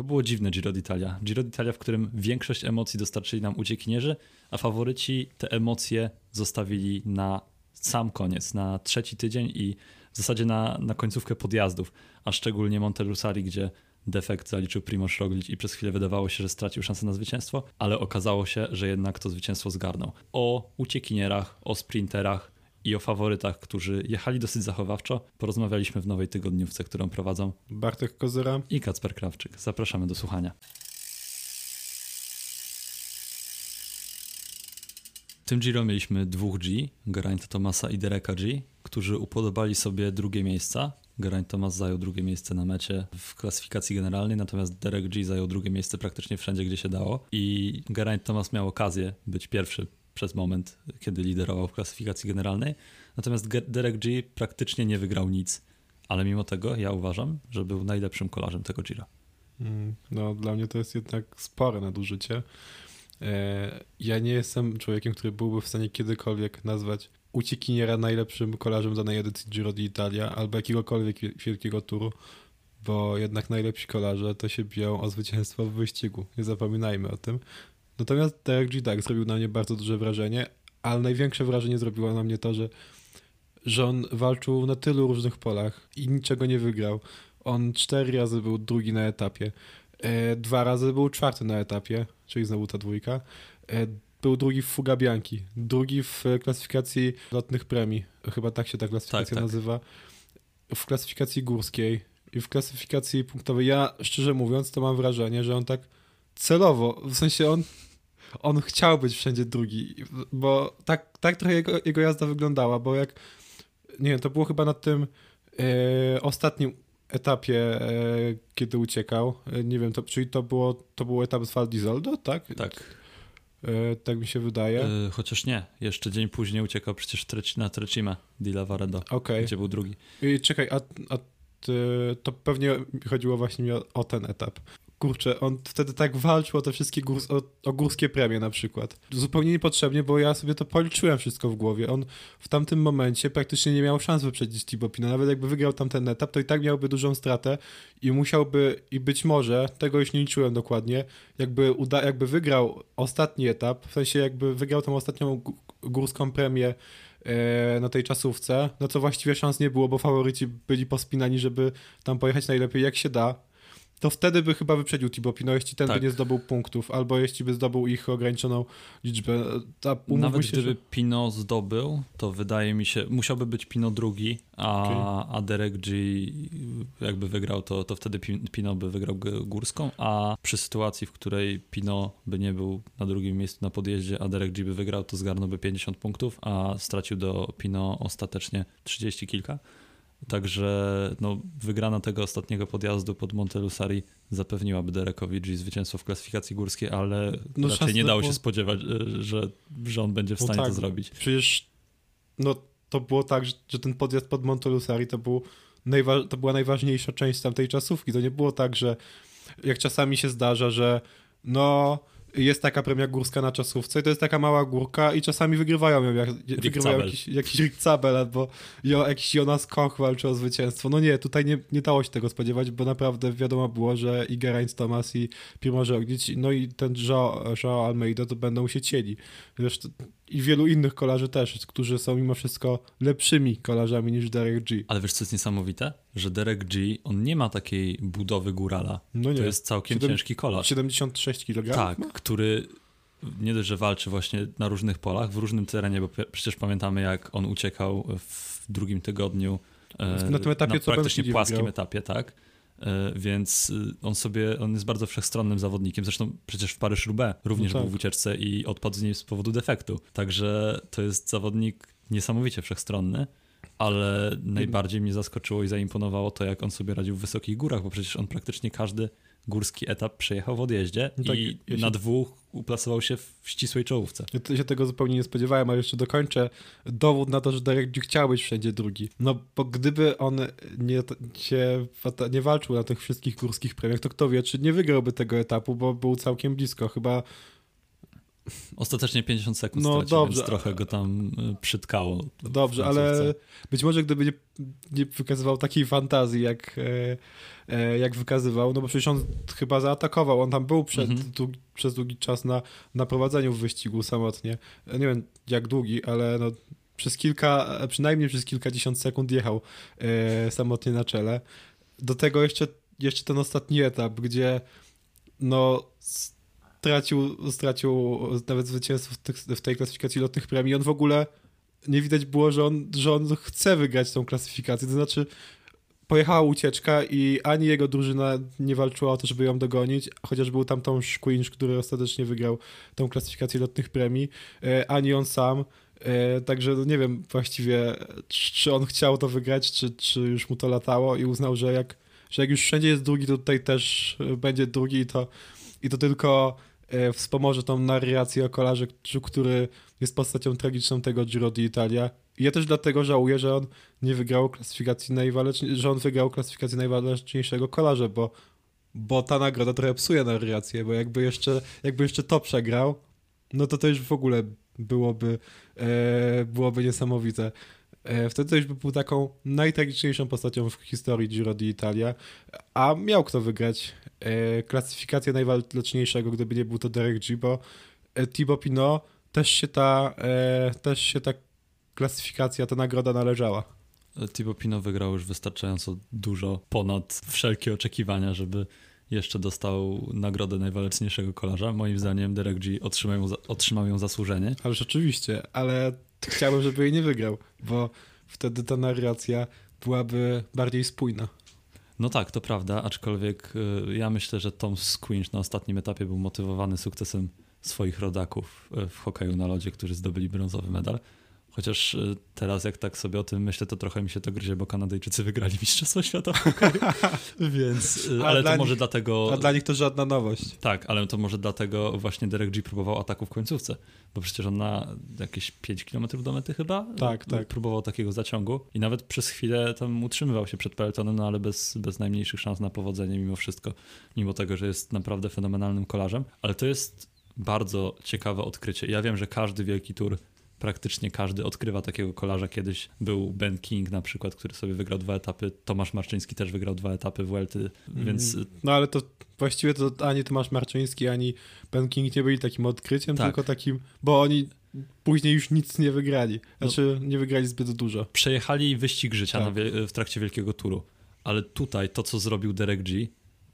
To było dziwne Giro d'Italia. Giro d'Italia, w którym większość emocji dostarczyli nam uciekinierzy, a faworyci te emocje zostawili na sam koniec, na trzeci tydzień i w zasadzie na, na końcówkę podjazdów, a szczególnie Montelusari, gdzie defekt zaliczył Primoz Roglic i przez chwilę wydawało się, że stracił szansę na zwycięstwo, ale okazało się, że jednak to zwycięstwo zgarnął. O uciekinierach, o sprinterach i o faworytach, którzy jechali dosyć zachowawczo, porozmawialiśmy w nowej tygodniówce, którą prowadzą Bartek Kozera i Kacper Krawczyk. Zapraszamy do słuchania. W tym Giro mieliśmy dwóch G, Geraint Tomasa i Dereka G, którzy upodobali sobie drugie miejsca. Geraint Thomas zajął drugie miejsce na mecie w klasyfikacji generalnej, natomiast Derek G zajął drugie miejsce praktycznie wszędzie, gdzie się dało. I Geraint Thomas miał okazję być pierwszy przez moment, kiedy liderował w klasyfikacji generalnej. Natomiast Derek G praktycznie nie wygrał nic, ale mimo tego ja uważam, że był najlepszym kolarzem tego Gira. Mm, no, dla mnie to jest jednak spore nadużycie. E, ja nie jestem człowiekiem, który byłby w stanie kiedykolwiek nazwać uciekiniera najlepszym kolarzem danej edycji Giro d'Italia albo jakiegokolwiek wielkiego turu, bo jednak najlepsi kolarze to się biją o zwycięstwo w wyścigu. Nie zapominajmy o tym. Natomiast Derek G tak zrobił na mnie bardzo duże wrażenie, ale największe wrażenie zrobiło na mnie to, że, że on walczył na tylu różnych polach i niczego nie wygrał. On cztery razy był drugi na etapie, e, dwa razy był czwarty na etapie, czyli znowu ta dwójka. E, był drugi w Fuga Bianchi, drugi w klasyfikacji lotnych premii, chyba tak się ta klasyfikacja tak, tak. nazywa, w klasyfikacji górskiej i w klasyfikacji punktowej. Ja szczerze mówiąc to mam wrażenie, że on tak celowo, w sensie on on chciał być wszędzie drugi, bo tak, tak trochę jego, jego jazda wyglądała, bo jak, nie wiem, to było chyba na tym e, ostatnim etapie, e, kiedy uciekał, e, nie wiem, to, czyli to było, to był etap z Val d'Isoldo, tak? Tak. Tak mi się wydaje. Chociaż nie, jeszcze dzień później uciekał przecież na Trecima di Lavaredo, okay. gdzie był drugi. I czekaj, a, a to pewnie chodziło właśnie o, o, ten etap kurczę, on wtedy tak walczył o te wszystkie górs o, o, górskie premie na przykład. Zupełnie niepotrzebnie, bo ja sobie to policzyłem wszystko w głowie. On w tamtym momencie praktycznie nie miał szans wyprzedzić Thibaut Pino. Nawet jakby wygrał tamten etap, to i tak miałby dużą stratę i musiałby, i być może, tego już nie liczyłem dokładnie, jakby, uda, jakby wygrał ostatni etap, w sensie jakby wygrał tą ostatnią górską premię e, na tej czasówce, no to właściwie szans nie było, bo faworyci byli pospinani, żeby tam pojechać najlepiej jak się da to wtedy by chyba wyprzedził Thibaut Pino, jeśli ten tak. by nie zdobył punktów, albo jeśli by zdobył ich ograniczoną liczbę. Ta, Nawet się, gdyby że... Pino zdobył, to wydaje mi się, musiałby być Pino drugi, a, okay. a Derek G jakby wygrał, to, to wtedy Pino by wygrał górską, a przy sytuacji, w której Pino by nie był na drugim miejscu na podjeździe, a Derek G by wygrał, to zgarnąłby 50 punktów, a stracił do Pino ostatecznie 30 kilka. Także no, wygrana tego ostatniego podjazdu pod Montelusari zapewniłaby Derekowi zwycięstwo w klasyfikacji górskiej, ale no, raczej nie dało się spodziewać, e, że, że on będzie w no stanie no tak, to zrobić. Przecież no, to było tak, że, że ten podjazd pod Montelusari to, był najwa- to była najważniejsza część tamtej czasówki. To nie było tak, że jak czasami się zdarza, że no jest taka premia górska na czasówce i to jest taka mała górka i czasami wygrywają ją, jak, wygrywają jakiś, jakiś Rick Zabel albo jo, jakiś Jonas Koch walczy o zwycięstwo. No nie, tutaj nie, nie dało się tego spodziewać, bo naprawdę wiadomo było, że i Geraint Thomas i Primoz Roglic, no i ten Joao, Joao Almeida to będą się cieli. Zresztą i wielu innych kolarzy też, którzy są mimo wszystko lepszymi kolarzami niż Derek G. Ale wiesz co jest niesamowite? Że Derek G, on nie ma takiej budowy górala. No nie. To jest całkiem 7, ciężki kolarz. 76 kg? Tak, ma? który nie dość, że walczy właśnie na różnych polach, w różnym terenie, bo przecież pamiętamy jak on uciekał w drugim tygodniu na tym etapie, na praktycznie płaskim etapie, tak? E, więc y, on sobie, on jest bardzo wszechstronnym zawodnikiem, zresztą przecież w Paryż-Roubaix również no tak. był w ucieczce i odpadł z niej z powodu defektu, także to jest zawodnik niesamowicie wszechstronny, ale najbardziej mnie zaskoczyło i zaimponowało to, jak on sobie radził w wysokich górach, bo przecież on praktycznie każdy górski etap przejechał w odjeździe no tak, i ja się... na dwóch uplasował się w ścisłej czołówce. Ja się tego zupełnie nie spodziewałem, ale jeszcze dokończę dowód na to, że Derek chciał być wszędzie drugi. No bo gdyby on nie, się, nie walczył na tych wszystkich górskich premiach, to kto wie, czy nie wygrałby tego etapu, bo był całkiem blisko. Chyba Ostatecznie 50 sekund no, stracił, dobrze. więc trochę go tam y, przytkało. Dobrze, ale być może gdyby nie, nie wykazywał takiej fantazji, jak, e, e, jak wykazywał, no bo przecież on chyba zaatakował, on tam był przed, mhm. długi, przez długi czas na, na prowadzeniu w wyścigu samotnie. Nie wiem jak długi, ale no, przez kilka, przynajmniej przez kilkadziesiąt sekund jechał e, samotnie na czele. Do tego jeszcze, jeszcze ten ostatni etap, gdzie no stracił, stracił nawet zwycięstwo w, tych, w tej klasyfikacji lotnych premii. On w ogóle nie widać było, że on, że on chce wygrać tą klasyfikację. To znaczy, pojechała ucieczka i ani jego drużyna nie walczyła o to, żeby ją dogonić, chociaż był tam Tom Quinch, który ostatecznie wygrał tą klasyfikację lotnych premii, e, ani on sam. E, także no nie wiem właściwie, czy on chciał to wygrać, czy, czy już mu to latało i uznał, że jak, że jak już wszędzie jest drugi, to tutaj też będzie drugi i to, i to tylko wspomoże tą narrację o kolarze, który jest postacią tragiczną tego Giro d'Italia. Ja też dlatego żałuję, że on nie wygrał klasyfikacji najwaleczniejszego, że on wygrał klasyfikację najwaleczniejszego kolarza, bo, bo ta nagroda trochę psuje narrację, bo jakby jeszcze, jakby jeszcze to przegrał, no to to już w ogóle byłoby, e, byłoby niesamowite. E, wtedy to już by był taką najtragiczniejszą postacią w historii Giro d'Italia, a miał kto wygrać e, klasyfikację najwaleczniejszego, gdyby nie był to Derek G, bo e, Thibaut Pinot też się ta, też się ta klasyfikacja, ta nagroda należała. Thibaut Pinot wygrał już wystarczająco dużo, ponad wszelkie oczekiwania, żeby jeszcze dostał nagrodę najwaleczniejszego kolarza. Moim zdaniem Derek G otrzymał ją, otrzymał ją zasłużenie. Ale rzeczywiście, ale chciałbym, żeby jej nie wygrał, bo wtedy ta narracja byłaby bardziej spójna. No tak, to prawda, aczkolwiek y, ja myślę, że Tom Squinch na ostatnim etapie był motywowany sukcesem swoich rodaków y, w hokeju na lodzie, którzy zdobyli brązowy medal. Chociaż y, teraz jak tak sobie o tym myślę, to trochę mi się to gryzie, bo Kanadyjczycy wygrali Mistrzostwo Świata Więc, y, ale to może dlatego... A dla nich to żadna nowość. Tak, ale to może dlatego właśnie Derek G próbował ataku w końcówce, bo przecież on na jakieś 5 km do mety chyba tak, tak. próbował takiego zaciągu i nawet przez chwilę tam utrzymywał się przed peletonem, no ale bez, bez najmniejszych szans na powodzenie mimo wszystko, mimo tego, że jest naprawdę fenomenalnym kolarzem. Ale to jest bardzo ciekawe odkrycie. Ja wiem, że każdy wielki tour praktycznie każdy odkrywa takiego kolarza. Kiedyś był Ben King na przykład, który sobie wygrał dwa etapy. Tomasz Marczyński też wygrał dwa etapy Welty, mm. więc... No ale to właściwie to ani Tomasz Marczyński, ani Ben King nie byli takim odkryciem, tak. tylko takim, bo oni później już nic nie wygrali. Znaczy no, nie wygrali zbyt dużo. Przejechali wyścig życia tak. w trakcie wielkiego turu. Ale tutaj to, co zrobił Derek G,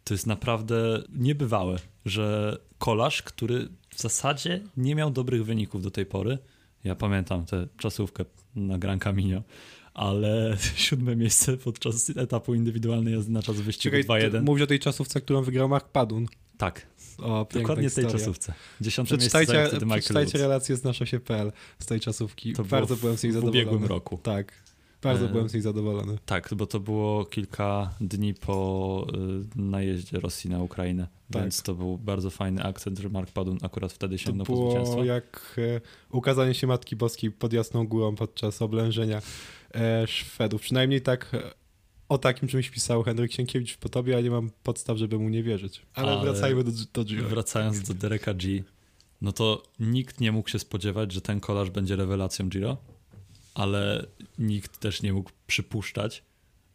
to jest naprawdę niebywałe, że kolarz, który w zasadzie nie miał dobrych wyników do tej pory, ja pamiętam tę czasówkę na Gran Camino, ale siódme miejsce podczas etapu indywidualnej jazdy na czas wyścigu 2-1. Mówisz o tej czasówce, którą wygrał Mark Padun. Tak. O, Dokładnie historia. tej czasówce. Dziesiąte przeczytajcie, miejsce wtedy Michael relację z nasza się.pl z tej czasówki. To Bardzo byłem z niej zadowolony. W ubiegłym roku. Tak. Bardzo e, byłem z niej zadowolony. Tak, bo to było kilka dni po y, najeździe Rosji na Ukrainę, tak. więc to był bardzo fajny akcent, że Mark Padun akurat wtedy sięgnął po zwycięstwo. jak e, ukazanie się Matki Boskiej pod Jasną Górą podczas oblężenia e, Szwedów. Przynajmniej tak o takim czymś pisał Henryk Sienkiewicz w Potobie, a nie mam podstaw, żeby mu nie wierzyć. Ale, Ale wracajmy do, do Giro. Wracając do Dereka G, no to nikt nie mógł się spodziewać, że ten kolarz będzie rewelacją Giro ale nikt też nie mógł przypuszczać,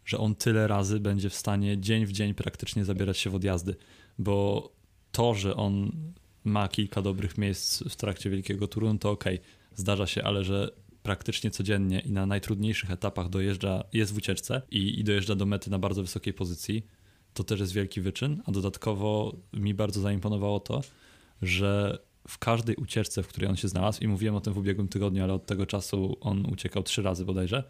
że on tyle razy będzie w stanie dzień w dzień praktycznie zabierać się w odjazdy, bo to, że on ma kilka dobrych miejsc w trakcie wielkiego turu, no to okej, okay, zdarza się, ale że praktycznie codziennie i na najtrudniejszych etapach dojeżdża, jest w ucieczce i, i dojeżdża do mety na bardzo wysokiej pozycji, to też jest wielki wyczyn, a dodatkowo mi bardzo zaimponowało to, że w każdej ucieczce, w której on się znalazł, i mówiłem o tym w ubiegłym tygodniu, ale od tego czasu on uciekał trzy razy bodajże,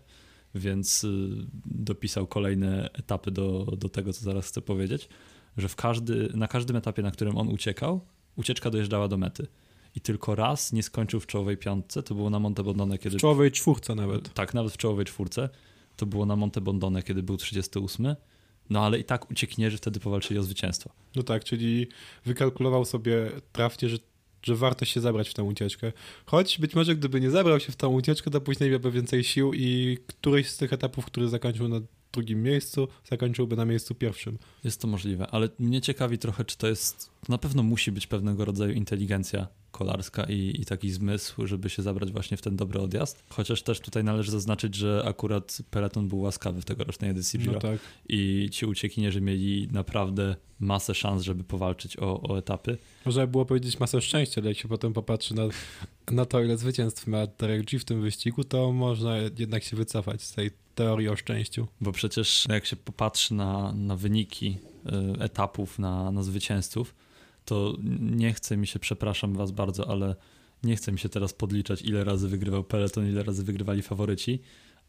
więc y, dopisał kolejne etapy do, do tego, co zaraz chcę powiedzieć, że w każdy, na każdym etapie, na którym on uciekał, ucieczka dojeżdżała do mety. I tylko raz nie skończył w czołowej piątce, to było na Monte Bondone, kiedy... W czołowej czwórce nawet. Tak, nawet w czołowej czwórce. To było na Monte Bondone, kiedy był 38. No ale i tak uciekinierzy wtedy powalczyli o zwycięstwo. No tak, czyli wykalkulował sobie trafnie, że że warto się zabrać w tę ucieczkę. Choć być może gdyby nie zabrał się w tę ucieczkę, to później miałby więcej sił i któryś z tych etapów, który zakończył na drugim miejscu, zakończyłby na miejscu pierwszym. Jest to możliwe, ale mnie ciekawi trochę, czy to jest. Na pewno musi być pewnego rodzaju inteligencja kolarska i, i taki zmysł, żeby się zabrać właśnie w ten dobry odjazd. Chociaż też tutaj należy zaznaczyć, że akurat Peloton był łaskawy w tegorocznej edycji Giro No tak. i ci uciekinierzy mieli naprawdę masę szans, żeby powalczyć o, o etapy. Można by było powiedzieć masę szczęścia, ale jak się potem popatrzy na, na to, ile zwycięstw ma Derek G w tym wyścigu, to można jednak się wycofać z tej teorii o szczęściu. Bo przecież jak się popatrzy na, na wyniki y, etapów, na, na zwycięzców, to nie chce mi się, przepraszam was bardzo, ale nie chce mi się teraz podliczać, ile razy wygrywał Peloton, ile razy wygrywali faworyci,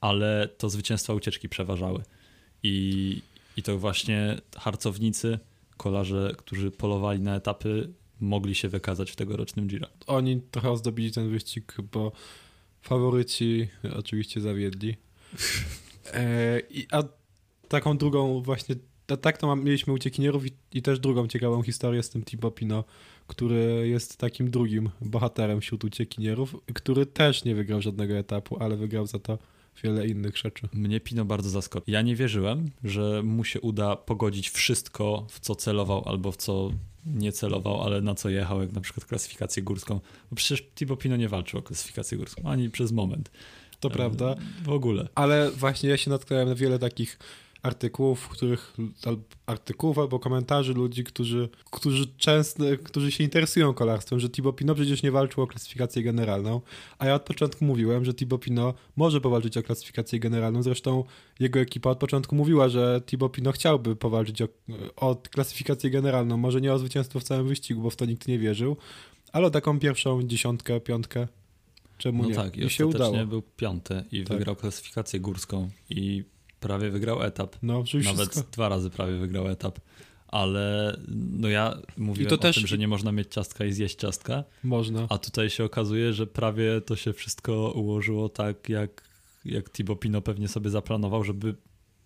ale to zwycięstwa ucieczki przeważały. I, i to właśnie harcownicy, kolarze, którzy polowali na etapy, mogli się wykazać w tegorocznym Giro. Oni trochę ozdobili ten wyścig, bo faworyci oczywiście zawiedli. E, a taką drugą właśnie, a tak to mieliśmy uciekinierów i, i też drugą ciekawą historię z tym Thibaut Pinot, który jest takim drugim bohaterem wśród uciekinierów, który też nie wygrał żadnego etapu, ale wygrał za to wiele innych rzeczy. Mnie Pino bardzo zaskoczył. Ja nie wierzyłem, że mu się uda pogodzić wszystko, w co celował albo w co nie celował, ale na co jechał, jak na przykład klasyfikację górską. Bo przecież Thibaut Pino nie walczył o klasyfikację górską, ani przez moment. To prawda. W ogóle. Ale właśnie ja się natknąłem na wiele takich artykułów, których artykułów albo komentarzy ludzi, którzy, którzy często, którzy się interesują kolarstwem, że Thibaut Pinot przecież nie walczył o klasyfikację generalną, a ja od początku mówiłem, że Thibaut Pinot może powalczyć o klasyfikację generalną, zresztą jego ekipa od początku mówiła, że Thibaut Pinot chciałby powalczyć o, o klasyfikację generalną, może nie o zwycięstwo w całym wyścigu, bo w to nikt nie wierzył, ale o taką pierwszą dziesiątkę, piątkę Czemu no nie? tak, i, I się udało. był piąty i Tak. wygrał klasyfikację górską i prawie wygrał etap. No, czyli Nawet wszystko. dwa razy prawie wygrał etap. Ale no ja mówiłem o też- tym, że nie można mieć ciastka i zjeść ciastka, Można. a tutaj się okazuje, że prawie to się wszystko ułożyło tak, jak, jak Thibaut Pinot pewnie sobie zaplanował, żeby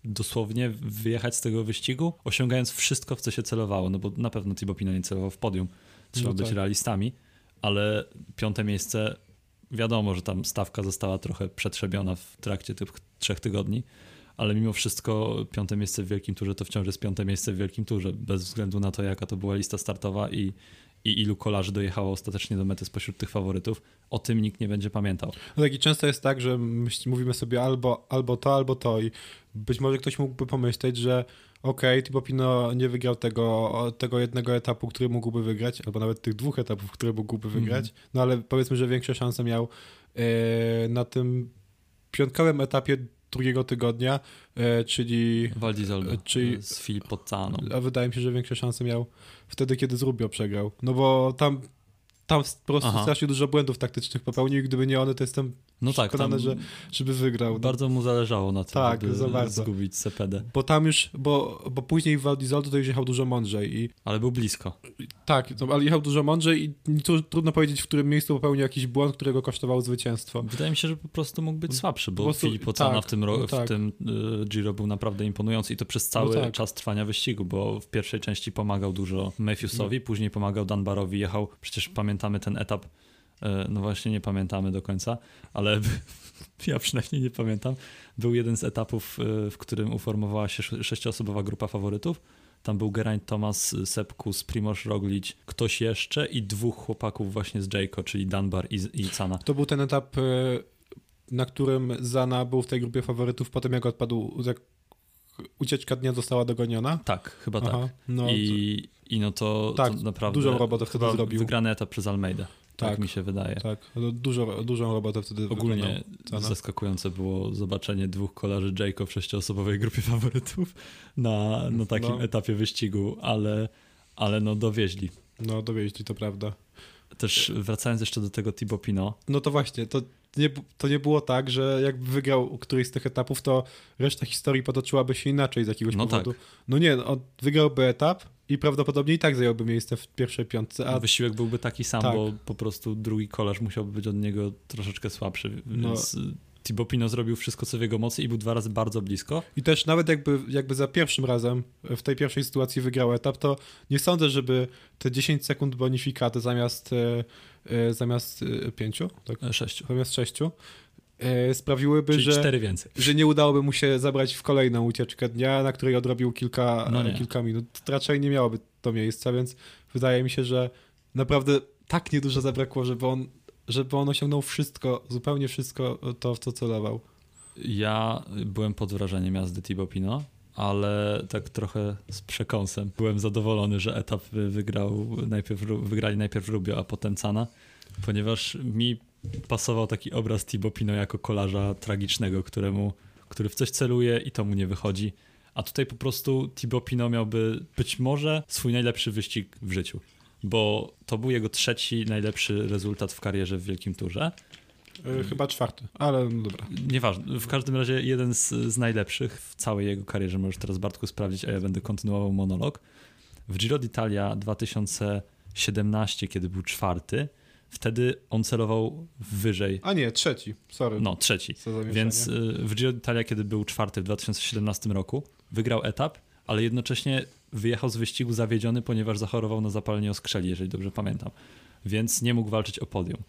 dosłownie wyjechać z tego wyścigu, osiągając wszystko, w co się celowało, no bo na pewno Thibaut Pinot nie celował w podium, trzeba No być tak. realistami, ale piąte miejsce, wiadomo, że tam stawka została trochę przetrzebiona w trakcie tych trzech tygodni, ale mimo wszystko piąte miejsce w Wielkim Turze to wciąż jest piąte miejsce w Wielkim Turze, bez względu na to, jaka to była lista startowa i, i ilu kolarzy dojechało ostatecznie do mety spośród tych faworytów. O tym nikt nie będzie pamiętał. No tak i często jest tak, że mówimy sobie albo, albo to, albo to i być może ktoś mógłby pomyśleć, że okej, Thibaut Pinot nie wygrał tego, tego jednego etapu, który mógłby wygrać, albo nawet tych dwóch etapów, które mógłby wygrać, no ale powiedzmy, że większe szanse miał e, na tym piątkowym etapie drugiego tygodnia, e, czyli d'Isole E, czyli- z Filip Podcaną. a wydaje mi się, że większe szanse miał wtedy, kiedy z Rubio przegrał. No bo tam, tam po prostu Aha. strasznie dużo błędów taktycznych popełnił i gdyby nie one, to jestem No tak, przekonany, że żeby wygrał. No. bardzo mu zależało na tym, Tak, żeby za bardzo. zgubić Sepedę. Bo tam już, bo, bo później w Val d'Isole to już jechał dużo mądrzej i Ale był blisko. tak, to, ale jechał dużo mądrzej i tu, trudno powiedzieć, w którym miejscu popełnił jakiś błąd, którego kosztował zwycięstwo. Wydaje mi się, że po prostu mógł być słabszy, bo prostu- Filip Ocana tak, w tym, ro- no tak. w tym y, Giro był naprawdę imponujący i to przez cały No tak. czas trwania wyścigu, bo w pierwszej części pomagał dużo Matthewsowi, No. później pomagał Dunbarowi, jechał, przecież pamiętamy ten etap, no właśnie nie pamiętamy do końca, ale ja przynajmniej nie pamiętam. Był jeden z etapów, y, w którym uformowała się sze- sześcioosobowa grupa faworytów. Tam był Geraint Thomas, Sepkus, Primoz Roglic, ktoś jeszcze i dwóch chłopaków właśnie z Jayco, czyli Dunbar i, i Cana. To był ten etap, e, na którym Zana był w tej grupie faworytów, potem jak odpadł, jak ucieczka dnia została dogoniona. Tak, chyba tak. Aha, no, I, I no to, Tak, to naprawdę. dużą robotę wtedy chyba zrobił. Wygrany etap przez Almeida. Tak, Tak. mi się wydaje. tak, no, dużo, dużą robotę wtedy Ogólnie zaskakujące było zobaczenie dwóch kolarzy Jayco w sześcioosobowej grupie faworytów na, na takim No. etapie wyścigu, ale, ale no dowieźli. No, dowieźli, to prawda. Też wracając jeszcze do tego Thibaut Pinot, No to właśnie, to nie, to nie było tak, że jakby wygrał któryś z tych etapów, to reszta historii potoczyłaby się inaczej z jakiegoś No powodu. No nie, on wygrałby etap i prawdopodobnie i tak zająłby miejsce w pierwszej piątce, a wysiłek byłby taki sam, tak. bo po prostu drugi kolarz musiałby być od niego troszeczkę słabszy, No. więc Thibaut Pinot zrobił wszystko, co w jego mocy i był dwa razy bardzo blisko. I też nawet jakby, jakby za pierwszym razem w tej pierwszej sytuacji wygrał etap, to nie sądzę, żeby te 10 sekund bonifikaty zamiast, e, e, zamiast e, pięciu, tak? E, Sześciu. zamiast sześciu, e, sprawiłyby, Czyli że, że nie udałoby mu się zabrać w kolejną ucieczkę dnia, na której odrobił kilka, No e, kilka minut. Raczej nie miałoby to miejsca, więc wydaje mi się, że naprawdę tak niedużo zabrakło, żeby on, żeby on osiągnął wszystko, zupełnie wszystko to, w co celował. Ja byłem pod wrażeniem jazdy Thibaut Pinot, ale tak trochę z przekąsem. Byłem zadowolony, że etap wygrał najpierw, wygrali najpierw Rubio, a potem Cana, ponieważ mi pasował taki obraz Thibaut Pinot jako kolarza tragicznego, któremu, który w coś celuje i to mu nie wychodzi. A tutaj po prostu Thibaut Pinot miałby być może swój najlepszy wyścig w życiu, bo to był jego trzeci najlepszy rezultat w karierze w Wielkim Turze. Yy, chyba czwarty, ale no dobra. Nieważne. W każdym razie jeden z, z najlepszych w całej jego karierze. Możesz teraz Bartku sprawdzić, a ja będę kontynuował monolog. W Giro d'Italia 2017, kiedy był czwarty, wtedy on celował wyżej. A nie, trzeci, sorry. No, trzeci. Więc y, w Giro d'Italia, kiedy był czwarty w 2017 roku, wygrał etap, ale jednocześnie wyjechał z wyścigu zawiedziony, ponieważ zachorował na zapalenie oskrzeli, jeżeli dobrze pamiętam. Więc nie mógł walczyć o podium.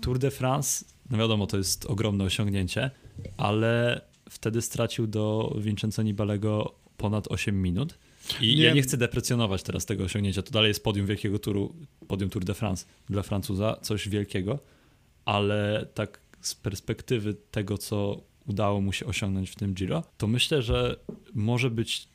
Tour de France, no wiadomo, to jest ogromne osiągnięcie, ale wtedy stracił do Vincenzo Nibalego ponad 8 minut. I nie. ja nie chcę deprecjonować teraz tego osiągnięcia. To dalej jest podium wielkiego turu, podium Tour de France dla Francuza, coś wielkiego, ale tak z perspektywy tego, co udało mu się osiągnąć w tym Giro, to myślę, że może być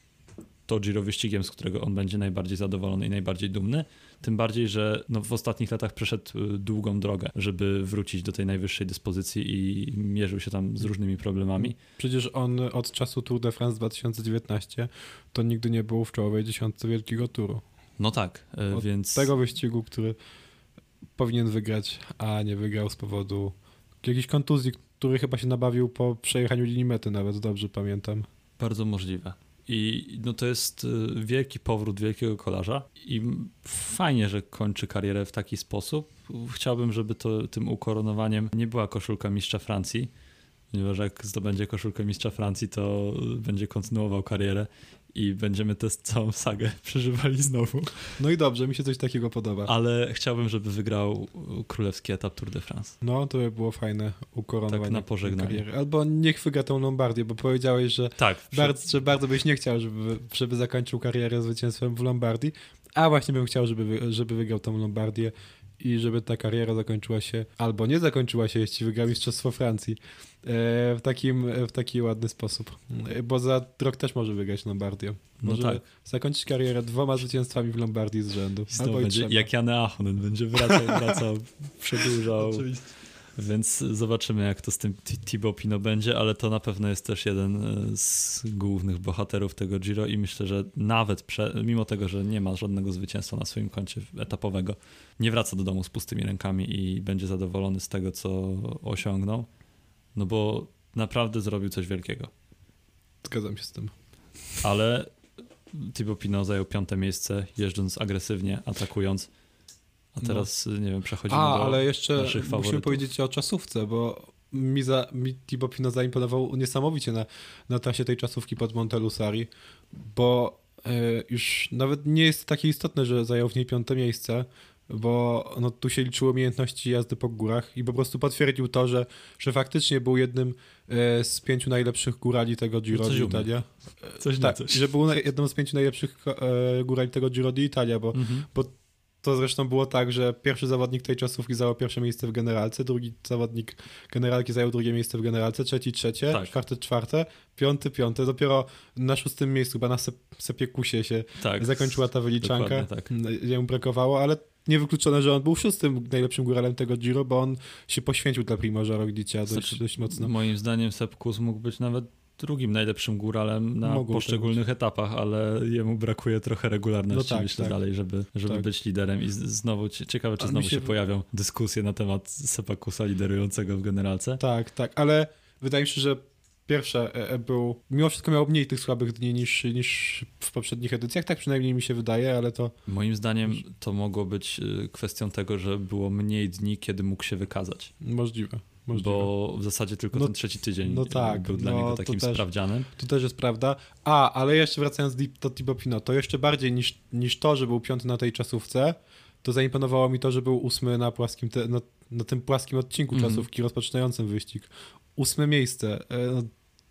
to Giro wyścigiem, z którego on będzie najbardziej zadowolony i najbardziej dumny. Tym bardziej, że no w ostatnich latach przeszedł y, długą drogę, żeby wrócić do tej najwyższej dyspozycji i mierzył się tam z różnymi problemami. Przecież on od czasu Tour de France 2019 to nigdy nie był w czołowej dziesiątce wielkiego turu. No tak, y, od więc. Tego wyścigu, który powinien wygrać, a nie wygrał z powodu jakiejś kontuzji, który chyba się nabawił po przejechaniu linii mety, nawet dobrze pamiętam. Bardzo możliwe. I no to jest y, wielki powrót wielkiego kolarza i fajnie, że kończy karierę w taki sposób. Chciałbym, żeby to tym ukoronowaniem nie była koszulka mistrza Francji, ponieważ jak zdobędzie koszulkę mistrza Francji, to będzie kontynuował karierę i będziemy tę całą sagę przeżywali znowu. No i dobrze, mi się coś takiego podoba. Ale chciałbym, żeby wygrał królewski etap Tour de France. No, to by było fajne ukoronowanie tak na pożegnanie. kariery. Albo niech wygra tą Lombardię, bo powiedziałeś, że, tak, bardzo, że bardzo byś nie chciał, żeby, żeby zakończył karierę zwycięstwem w Lombardii, a właśnie bym chciał, żeby, żeby wygrał tą Lombardię i żeby ta kariera zakończyła się, albo nie zakończyła się, jeśli wygrał Mistrzostwo Francji e, w, takim, w taki ładny sposób. E, bo za rok też może wygrać Lombardię. No może no tak. zakończyć karierę dwoma zwycięstwami w Lombardii z rzędu. Albo będzie jak Jan Ahonen, będzie wracał, wracał, przedłużał. Oczywiście. Więc zobaczymy, jak to z tym Thibaut Pino będzie, ale to na pewno jest też jeden e, z głównych bohaterów tego Giro i myślę, że nawet prze, mimo tego, że nie ma żadnego zwycięstwa na swoim koncie etapowego, nie wraca do domu z pustymi rękami i będzie zadowolony z tego, co osiągnął, no bo naprawdę zrobił coś wielkiego. Zgadzam się z tym. Ale Thibaut Pino zajął piąte miejsce, jeżdżąc agresywnie, atakując a no. teraz, no. nie wiem, przechodzimy A, do ale jeszcze musimy powiedzieć o czasówce, bo mi, za, mi Thibaut Pinot zaimponował niesamowicie na, na trasie tej czasówki pod Montelusari, bo y, już nawet nie jest takie istotne, że zajął w niej piąte miejsce, bo no, tu się liczyły umiejętności jazdy po górach i po prostu potwierdził to, że, że faktycznie był jednym y, z pięciu najlepszych górali tego Giro d'Italia. Coś tak, coś. że był jednym z pięciu najlepszych y, górali tego Giro d'Italia, bo, mhm. bo to zresztą było tak, że pierwszy zawodnik tej czasówki zajął pierwsze miejsce w generalce, drugi zawodnik generalki zajął drugie miejsce w generalce, trzeci trzecie, tak. czwarte czwarte, piąty piąte. Dopiero na szóstym miejscu, chyba na Sepiekusie się tak. zakończyła ta wyliczanka. Tak. Jemu brakowało, ale niewykluczone, że on był szóstym najlepszym góralem tego Giro, bo on się poświęcił dla Primoża Rogdicia dość, znaczy, dość mocno. Moim zdaniem Sepkus mógł być nawet drugim najlepszym góralem na poszczególnych etapach, ale jemu brakuje trochę regularności, no tak, myślę, tak. dalej, żeby, żeby tak. być liderem. I znowu ciekawe, czy znowu się... się pojawią dyskusje na temat Sepakusa liderującego w generalce. Tak, tak, ale wydaje mi się, że pierwsze e, e, był, mimo wszystko miał mniej tych słabych dni niż, niż w poprzednich edycjach, tak przynajmniej mi się wydaje, ale to... Moim zdaniem to mogło być e, kwestią tego, że było mniej dni, kiedy mógł się wykazać. Możliwe. Możliwe. Bo w zasadzie tylko no, ten trzeci tydzień no tak, był dla no, niego takim to też, sprawdzianem. To też jest prawda. A, ale jeszcze wracając do Thibaut Pinot, to jeszcze bardziej niż, niż to, że był piąty na tej czasówce, to zaimponowało mi to, że był ósmy na, płaskim te, na, na tym płaskim odcinku mm. czasówki rozpoczynającym wyścig. Ósme miejsce. E, no,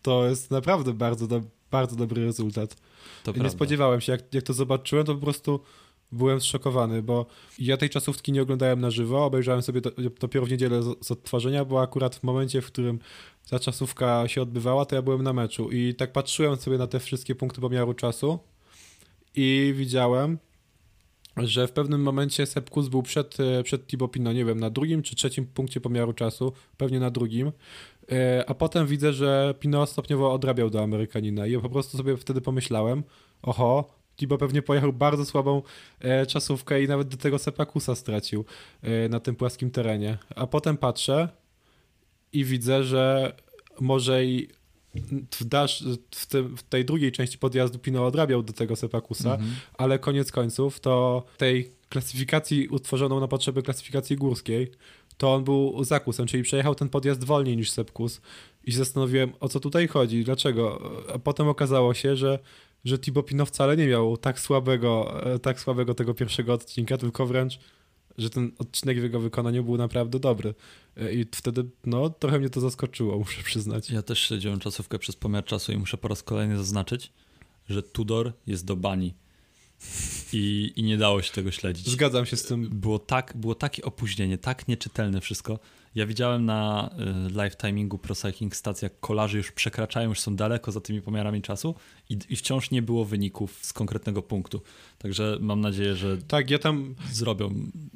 to jest naprawdę bardzo, do, bardzo dobry rezultat. To nie prawda. spodziewałem się, jak, jak to zobaczyłem, to po prostu byłem zszokowany, bo ja tej czasówki nie oglądałem na żywo, obejrzałem sobie to, dopiero w niedzielę z, z odtworzenia, bo akurat w momencie, w którym ta czasówka się odbywała, to ja byłem na meczu. I tak patrzyłem sobie na te wszystkie punkty pomiaru czasu i widziałem, że w pewnym momencie Sepkus był przed, e, przed Thibaut Pinot, nie wiem, na drugim czy trzecim punkcie pomiaru czasu, pewnie na drugim, e, a potem widzę, że Pinot stopniowo odrabiał do Amerykanina i ja po prostu sobie wtedy pomyślałem, oho, Thibaut pewnie pojechał bardzo słabą e, czasówkę i nawet do tego Sepakusa stracił na tym płaskim terenie, a potem patrzę i widzę, że może i w, dasz, w, tym, w, tej drugiej części podjazdu Pino odrabiał do tego Sepakusa, mhm. ale koniec końców to tej klasyfikacji utworzoną na potrzeby klasyfikacji górskiej, to on był zakusem, czyli przejechał ten podjazd wolniej niż Sepkus i się zastanowiłem, o co tutaj chodzi, dlaczego. A potem okazało się, że, że Thibaut Pino wcale nie miał tak słabego, e, tak słabego tego pierwszego odcinka, tylko wręcz że ten odcinek w jego wykonaniu był naprawdę dobry. E, I wtedy, no, trochę mnie to zaskoczyło, muszę przyznać. Ja też śledziłem czasówkę przez pomiar czasu i muszę po raz kolejny zaznaczyć, że Tudor jest do bani. I, I nie dało się tego śledzić. Zgadzam się z tym. Było, tak, było takie opóźnienie, tak nieczytelne wszystko. Ja widziałem na y, live timingu Pro Cycling Stats, jak kolarzy już przekraczają, już są daleko za tymi pomiarami czasu i, i wciąż nie było wyników z konkretnego punktu. Także mam nadzieję, że tak, ja tam zrobią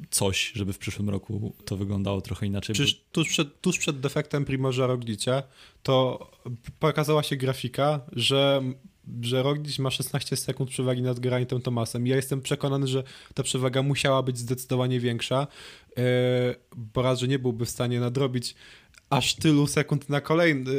coś, żeby w przyszłym roku to wyglądało trochę inaczej. Przecież bo... tuż, przed, tuż przed defektem Primorza Roglicia to pokazała się grafika, że że Roglic ma 16 sekund przewagi nad Geraint'em Tomasem. Ja jestem przekonany, że ta przewaga musiała być zdecydowanie większa, e, bo raz, że nie byłby w stanie nadrobić aż tylu sekund na kolejny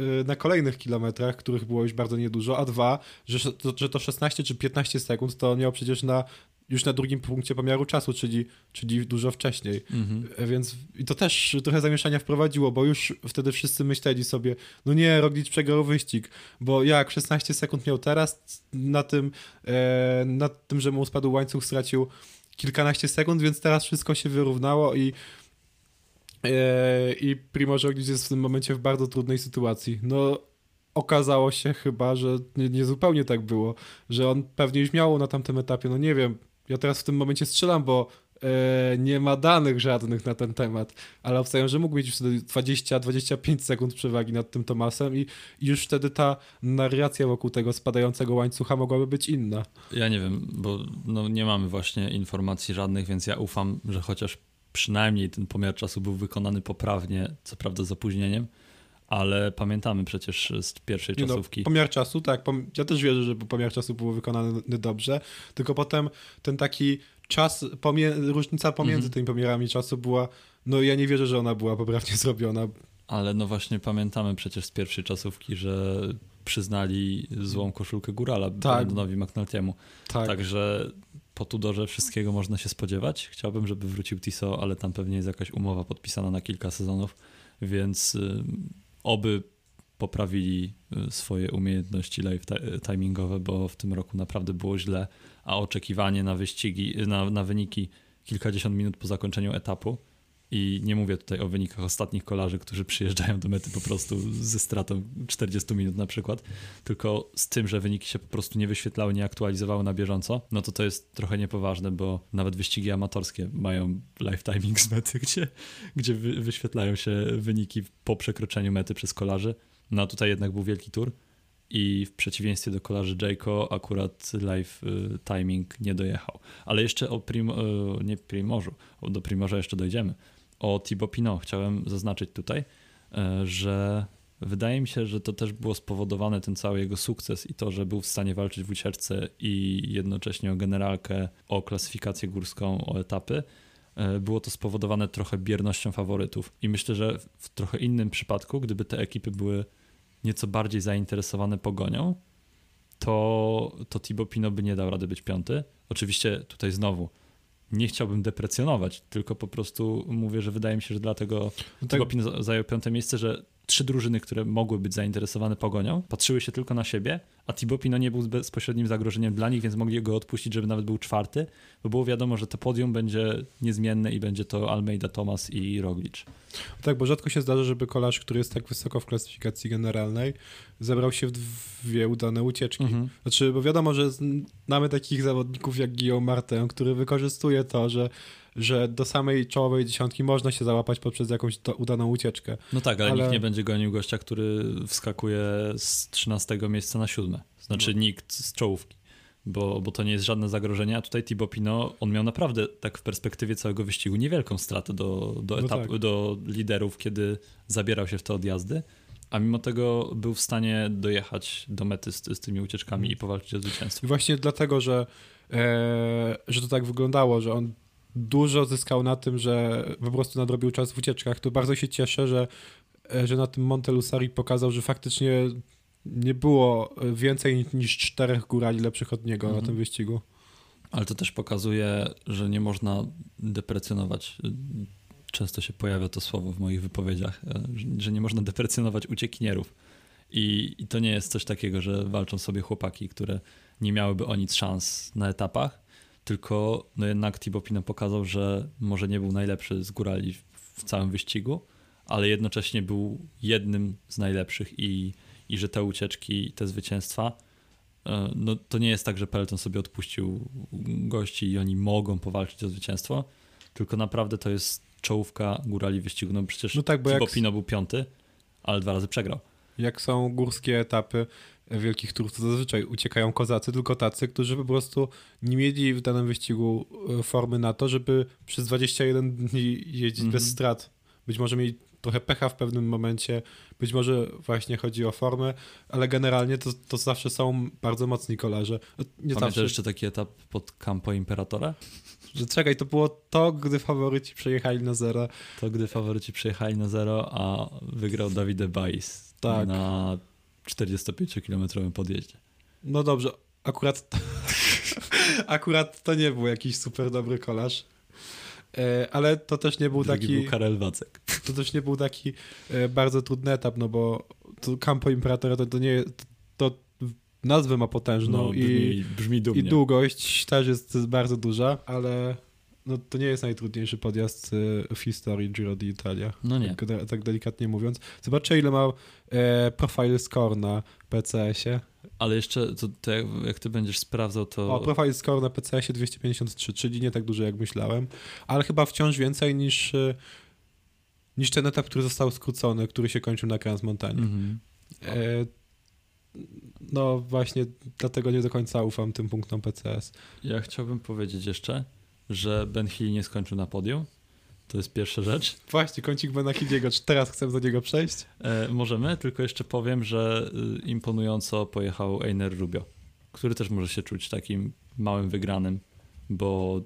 e, na kolejnych kilometrach, których było już bardzo niedużo, a dwa, że, że to 16 czy 15 sekund to miał przecież na już na drugim punkcie pomiaru czasu, czyli, czyli dużo wcześniej. Mhm. E, więc i to też trochę zamieszania wprowadziło, bo już wtedy wszyscy myśleli sobie, no nie, Roglic przegrał wyścig, bo jak 16 sekund miał teraz, na tym, e, na tym, że mu spadł łańcuch, stracił kilkanaście sekund, więc teraz wszystko się wyrównało i e, i Primoz Roglic jest w tym momencie w bardzo trudnej sytuacji. No okazało się chyba, że nie, nie zupełnie tak było, że on pewnie już miał na tamtym etapie, no nie wiem, ja teraz w tym momencie strzelam, bo e, nie ma danych żadnych na ten temat, ale obstawiam, że mógł mieć wtedy 20-25 sekund przewagi nad tym Tomasem i, i już wtedy ta narracja wokół tego spadającego łańcucha mogłaby być inna. Ja nie wiem, bo no, nie mamy właśnie informacji żadnych, więc ja ufam, że chociaż przynajmniej ten pomiar czasu był wykonany poprawnie, co prawda z opóźnieniem, ale pamiętamy przecież z pierwszej no, czasówki. No, pomiar czasu, tak. Ja też wierzę, że pomiar czasu był wykonany dobrze, tylko potem ten taki czas, pomie- różnica pomiędzy mhm. tymi pomiarami czasu była, no ja nie wierzę, że ona była poprawnie zrobiona. Ale no właśnie pamiętamy przecież z pierwszej czasówki, że przyznali złą koszulkę Górala tak. Brandonowi McNulty'emu. Tak. Także po Tudorze wszystkiego można się spodziewać. Chciałbym, żeby wrócił Tiso, ale tam pewnie jest jakaś umowa podpisana na kilka sezonów, więc y, oby poprawili y, swoje umiejętności live timingowe, bo w tym roku naprawdę było źle, a oczekiwanie na wyścigi, na, na wyniki kilkadziesiąt minut po zakończeniu etapu i nie mówię tutaj o wynikach ostatnich kolarzy, którzy przyjeżdżają do mety po prostu ze stratą 40 minut na przykład, tylko z tym, że wyniki się po prostu nie wyświetlały, nie aktualizowały na bieżąco, no to to jest trochę niepoważne, bo nawet wyścigi amatorskie mają live timing z mety, gdzie, gdzie wyświetlają się wyniki po przekroczeniu mety przez kolarzy. No a tutaj jednak był wielki tour i w przeciwieństwie do kolarzy Jayco akurat live timing nie dojechał. Ale jeszcze o prim, y, nie Primorzu, do Primorza jeszcze dojdziemy o Thibaut Pinot chciałem zaznaczyć tutaj, e, że wydaje mi się, że to też było spowodowane ten cały jego sukces i to, że był w stanie walczyć w ucieczce i jednocześnie o generalkę, o klasyfikację górską, o etapy. E, było to spowodowane trochę biernością faworytów. I myślę, że w trochę innym przypadku, gdyby te ekipy były nieco bardziej zainteresowane pogonią, to, to Thibaut Pinot by nie dał rady być piąty. Oczywiście tutaj znowu nie chciałbym deprecjonować, tylko po prostu mówię, że wydaje mi się, że dlatego no tak. zajął piąte miejsce, że trzy drużyny, które mogły być zainteresowane pogonią, patrzyły się tylko na siebie, a Thibaut Pinot nie był bezpośrednim zagrożeniem dla nich, więc mogli go odpuścić, żeby nawet był czwarty, bo było wiadomo, że to podium będzie niezmienne i będzie to Almeida, Thomas i Roglic. Tak, bo rzadko się zdarza, żeby kolarz, który jest tak wysoko w klasyfikacji generalnej, zebrał się w dwie udane ucieczki. Mhm. Znaczy, bo wiadomo, że znamy takich zawodników jak Guillaume Martin, który wykorzystuje to, że że do samej czołowej dziesiątki można się załapać poprzez jakąś udaną ucieczkę. No tak, ale, ale, nikt nie będzie gonił gościa, który wskakuje z 13 miejsca na siódme. Znaczy no. nikt z czołówki. Bo, bo to nie jest żadne zagrożenie, a tutaj Thibaut Pinot, on miał naprawdę tak w perspektywie całego wyścigu niewielką stratę do, do, etapu, no tak. do liderów, kiedy zabierał się w te odjazdy, a mimo tego był w stanie dojechać do mety z, z tymi ucieczkami i powalczyć o zwycięstwo. I właśnie dlatego, że, e, że to tak wyglądało, że on dużo zyskał na tym, że po prostu nadrobił czas w ucieczkach. To bardzo się cieszę, że, e, że na tym Montelusari pokazał, że faktycznie nie było więcej niż czterech górali lepszych od niego mhm. na tym wyścigu. Ale to też pokazuje, że nie można deprecjonować. Często się pojawia to słowo w moich wypowiedziach, e, że nie można deprecjonować uciekinierów. I, I to nie jest coś takiego, że walczą sobie chłopaki, które nie miałyby o nic szans na etapach, tylko no jednak Thibaut Pinot pokazał, że może nie był najlepszy z górali w całym wyścigu, ale jednocześnie był jednym z najlepszych i, i że te ucieczki, te zwycięstwa, e, no to nie jest tak, że Peloton sobie odpuścił gości i oni mogą powalczyć o zwycięstwo, tylko naprawdę to jest czołówka górali wyścigu. No przecież no tak, bo. Pinot był piąty, ale dwa razy przegrał. Jak są górskie etapy, wielkich turów to zazwyczaj uciekają kozacy, tylko tacy, którzy po prostu nie mieli w danym wyścigu e, formy na to, żeby przez 21 dni jeździć mm -hmm. bez mhm. strat. Być może mieli trochę pecha w pewnym momencie, być może właśnie chodzi o formę, ale generalnie to, to zawsze są bardzo mocni kolarze. Nie Pamiętasz zawsze. jeszcze taki etap pod Campo Imperatora? Że czekaj, to było to, gdy faworyci przejechali na zero. To, gdy faworyci przejechali na zero, a wygrał Davide Bajs tak. na 45-kilometrowym podjeździe. No dobrze, akurat to, akurat to nie był jakiś super dobry kolarz. E, ale to też nie był Drugi taki. Był Karel Wacek. To też nie był taki e, bardzo trudny etap, no bo to Campo Imperatora to, to nie to, nazwę ma potężną no, brzmi, i, brzmi dumnie. i długość też jest bardzo duża, ale no, to nie jest najtrudniejszy podjazd e, w historii Giro d'Italia. No nie. Tak, tak delikatnie mówiąc. Zobaczcie, ile ma e, profile score na PCS-ie. Ale jeszcze, to, to jak, jak, ty będziesz sprawdzał, to... O, profile score na PCS-ie 253, czyli nie tak dużo, jak myślałem, ale chyba wciąż więcej niż, e, niż ten etap, który został skrócony, który się kończył na Crans Montanie. Mhm. E, no właśnie, dlatego nie do końca ufam tym punktom PCS. Ja chciałbym powiedzieć jeszcze, że Ben Hill nie skończył na podium. To jest pierwsza rzecz. Właśnie, kącik Bena Hilliego. Czy teraz chcemy do niego przejść? E, możemy, tylko jeszcze powiem, że y, imponująco pojechał Einer Rubio, który też może się czuć takim małym wygranym, bo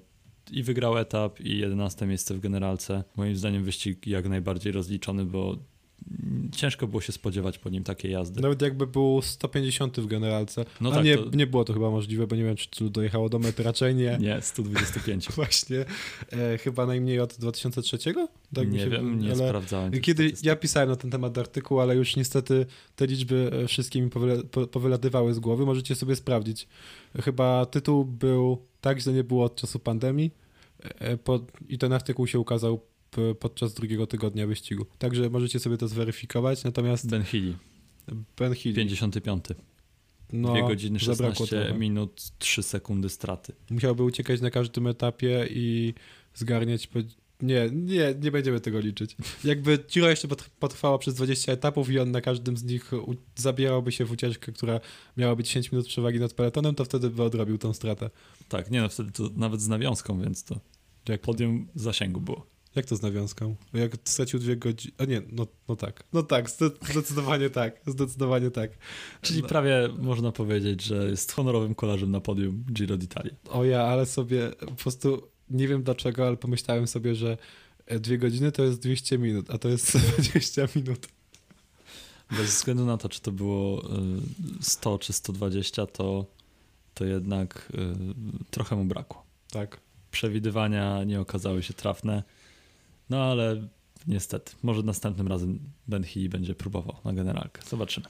i wygrał etap, i 11 miejsce w generalce. Moim zdaniem wyścig jak najbardziej rozliczony, bo ciężko było się spodziewać po nim takiej jazdy. Nawet jakby był 150 w generalce. No A tak, nie, to... nie było to chyba możliwe, bo nie wiem, czy tu dojechało do mety, raczej nie. Nie, 125. Właśnie. E, chyba najmniej od 2003? Tak nie się, wiem, nie sprawdzałem. Kiedy ja pisałem na ten temat artykuł, ale już niestety te liczby e, wszystkie mi powylatywały z głowy. Możecie sobie sprawdzić. Chyba tytuł był tak, że nie było od czasu pandemii. E, po, I ten artykuł się ukazał podczas drugiego tygodnia wyścigu. Także możecie sobie to zweryfikować, natomiast... Ben Healy. Ben Healy. 55. No, 2 godziny 16 minut, 3 sekundy straty. Musiałby uciekać na każdym etapie i zgarniać... Nie, nie, nie będziemy tego liczyć. Jakby Giro jeszcze potrwała przez 20 etapów i on na każdym z nich zabierałby się w ucieczkę, która miała być 10 minut przewagi nad peletonem, to wtedy by odrobił tą stratę. Tak, nie no, wtedy to nawet z nawiązką, więc to jak podium zasięgu było. Jak to z nawiązką? Jak stracił dwie godziny. A nie, no, no tak. No tak, zdecydowanie tak. Zdecydowanie tak. Czyli no. prawie można powiedzieć, że jest honorowym kolarzem na podium Giro d'Italia. O ja, ale sobie po prostu nie wiem dlaczego, ale pomyślałem sobie, że e, dwie godziny to jest 200 minut, a to jest 20 minut. Bez względu na to, czy to było 100 e, czy 120, to, to jednak e, trochę mu brakło. Tak. Przewidywania nie okazały się trafne. No ale niestety, może następnym razem Ben Healy będzie próbował na generalkę. Zobaczymy.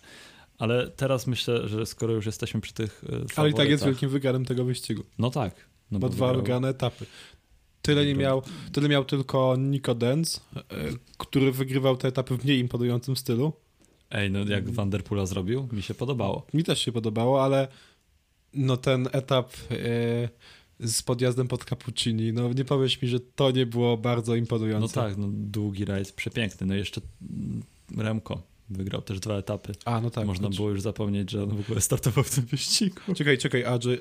Ale teraz myślę, że skoro już jesteśmy przy tych faworytach... Ale i tak jest wielkim wygranym tego wyścigu. No tak. No bo dwa wygrał... wygrane etapy. Tyle nie miał, tyle miał tylko Nico Denz, e, który wygrywał te etapy w mniej imponującym stylu. Ej, no jak Vanderpoola zrobił, mi się podobało. Mi też się podobało, ale no ten etap e, z podjazdem pod Cappuccini, no nie powiesz mi, że to nie było bardzo imponujące. No tak, no długi rajd, przepiękny. No jeszcze Remko Wygrał też dwa etapy. A, no tak. Można było już zapomnieć, że on w ogóle startował w tym wyścigu. Czekaj, czekaj, a że e,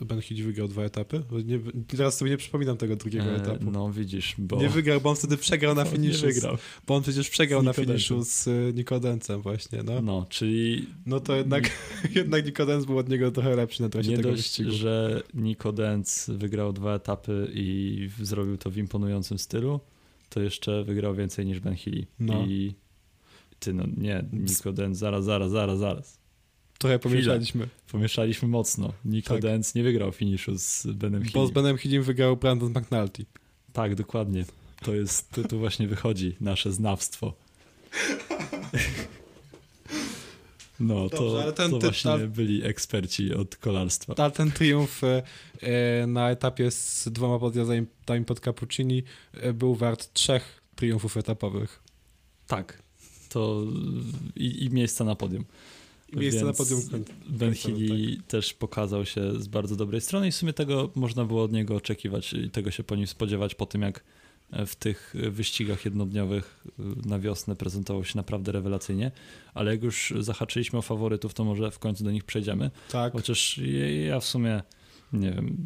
e, Ben Hitch wygrał dwa etapy? Nie, teraz sobie nie przypominam tego drugiego e, etapu. No widzisz, bo... Nie wygrał, bo on wtedy przegrał na finiszu. Nie wygrał. Z, bo on przecież przegrał na finiszu z e, Nikodencem właśnie, no. No, czyli... No to jednak, jednak Nikodenc był od niego trochę lepszy na trasie nie tego dość, wyścigu. że Nikodenc wygrał dwa etapy i zrobił to w imponującym stylu, to jeszcze wygrał więcej niż Ben Healy. No. I ty, no nie, Nico Dance, zaraz, zaraz, zaraz, zaraz. Trochę pomieszaliśmy. Pomieszaliśmy mocno. Nico tak. Nie wygrał finiszu z Benem Hinim. Bo z Benem Hinim wygrał Brandon McNulty. Tak, dokładnie. To jest, tu, tu właśnie wychodzi nasze znawstwo. No, Dobrze, to, ale ten, to właśnie ta, byli eksperci od kolarstwa. Ale ten triumf e, na etapie z dwoma podjazdami pod Cappuccini e, był wart trzech triumfów etapowych. Tak, to i, i miejsca na podium. I miejsce na podium. Ben Healy tak. też pokazał się z bardzo dobrej strony i w sumie tego można było od niego oczekiwać i tego się po nim spodziewać po tym, jak w tych wyścigach jednodniowych na wiosnę prezentował się naprawdę rewelacyjnie, ale jak już zahaczyliśmy o faworytów, to może w końcu do nich przejdziemy. Tak. Chociaż ja w sumie nie wiem,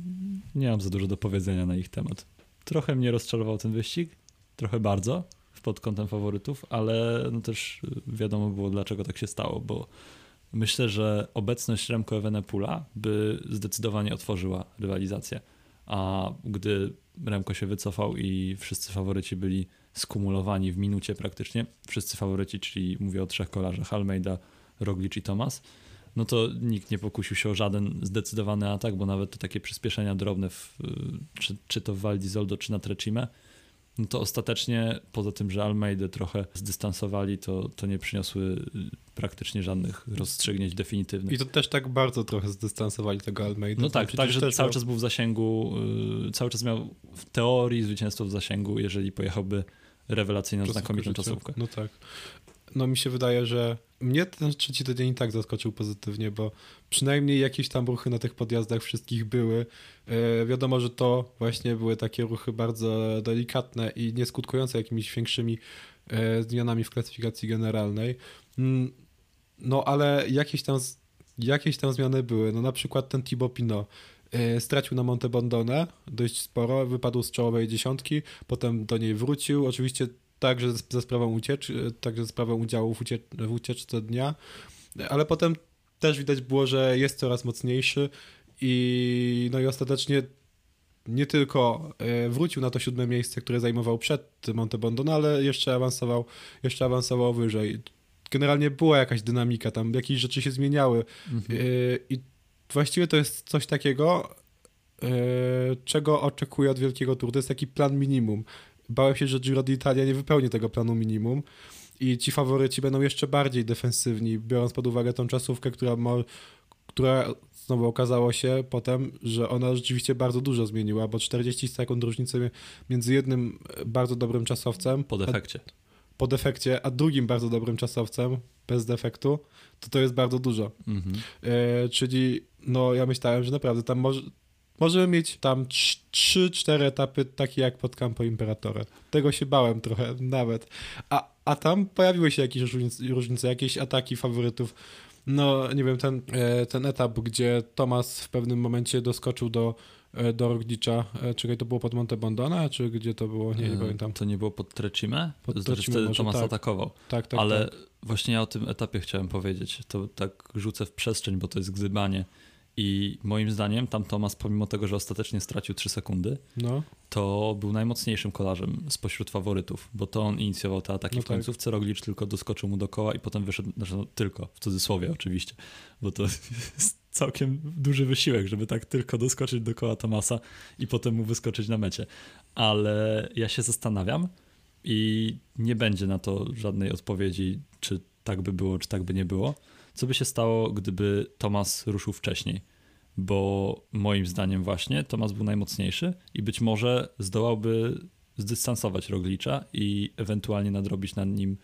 nie mam za dużo do powiedzenia na ich temat. Trochę mnie rozczarował ten wyścig, trochę bardzo, pod kątem faworytów, ale no też wiadomo było, dlaczego tak się stało, bo myślę, że obecność Remco Evenepoela by zdecydowanie otworzyła rywalizację. A gdy Remco się wycofał i wszyscy faworyci byli skumulowani w minucie praktycznie, wszyscy faworyci, czyli mówię o trzech kolarzach, Almeida, Roglic i Thomas, no to nikt nie pokusił się o żaden zdecydowany atak, bo nawet te takie przyspieszenia drobne, w, czy, czy to w Val di Zoldo, czy na Trecime, no to ostatecznie poza tym, że Almeida trochę zdystansowali, to, to nie przyniosły y, praktycznie żadnych rozstrzygnięć definitywnych. I to też tak bardzo trochę zdystansowali tego Almeida. No tak, tak, że cały czas był w zasięgu, yy, cały czas miał w teorii zwycięstwo w zasięgu, jeżeli pojechałby rewelacyjną, znakomitą czasówkę. No tak no mi się wydaje, że mnie ten trzeci tydzień i tak zaskoczył pozytywnie, bo przynajmniej jakieś tam ruchy na tych podjazdach wszystkich były. E, wiadomo, że to właśnie były takie ruchy bardzo delikatne i nieskutkujące jakimiś większymi e, zmianami w klasyfikacji generalnej. Mm, no ale jakieś tam, jakieś tam zmiany były. No na przykład ten Thibaut Pinot e, stracił na Monte Bondone dość sporo, wypadł z czołowej dziesiątki, potem do niej wrócił. Oczywiście także za sprawą uciecz, także za sprawą udziału w, uciecz, w ucieczce dnia, ale potem też widać było, że jest coraz mocniejszy i no i ostatecznie nie tylko e, wrócił na to siódme miejsce, które zajmował przed Montebondon, ale jeszcze awansował, jeszcze awansował wyżej. Generalnie była jakaś dynamika, tam jakieś rzeczy się zmieniały mhm. E, i właściwie to jest coś takiego, e, czego oczekuję od Wielkiego Tour. To jest taki plan minimum bałem się, że Giro d'Italia nie wypełni tego planu minimum i ci faworyci będą jeszcze bardziej defensywni, biorąc pod uwagę tą czasówkę, która, mo, która znowu okazało się potem, że ona rzeczywiście bardzo dużo zmieniła, bo 40 sekund różnicy między jednym bardzo dobrym czasowcem po defekcie. A, po defekcie, a drugim bardzo dobrym czasowcem bez defektu, to to jest bardzo dużo. Mhm. E, czyli no ja myślałem, że naprawdę tam może Możemy mieć tam 3-4 etapy takie jak pod Campo Imperatore. Tego się bałem trochę nawet. A, a tam pojawiły się jakieś różnice, jakieś ataki faworytów. No, nie wiem, ten, e, ten etap, gdzie Tomas w pewnym momencie doskoczył do, e, do Roglicza. E, czekaj, to było pod Monte Bondona, czy gdzie to było? Nie, nie pamiętam. To nie było pod Trecime? Pod znaczy, Trecime wtedy Tomas tak. atakował. Tak, tak, Ale tak. właśnie ja o tym etapie chciałem powiedzieć. To tak rzucę w przestrzeń, bo to jest gzybanie. I moim zdaniem tam Tomas, pomimo tego, że ostatecznie stracił 3 sekundy, no. to był najmocniejszym kolarzem spośród faworytów, bo to on inicjował te ataki no w tak. końcówce. Tak. Roglic tylko doskoczył mu do koła i potem wyszedł, znaczy no, tylko, w cudzysłowie oczywiście, bo to jest całkiem duży wysiłek, żeby tak tylko doskoczyć do koła Tomasa i potem mu wyskoczyć na mecie. Ale ja się zastanawiam i nie będzie na to żadnej odpowiedzi, czy tak by było, czy tak by nie było Co by się stało, gdyby Tomas ruszył wcześniej? Bo moim zdaniem właśnie Tomas był najmocniejszy i być może zdołałby zdystansować Roglicza i ewentualnie nadrobić nad nim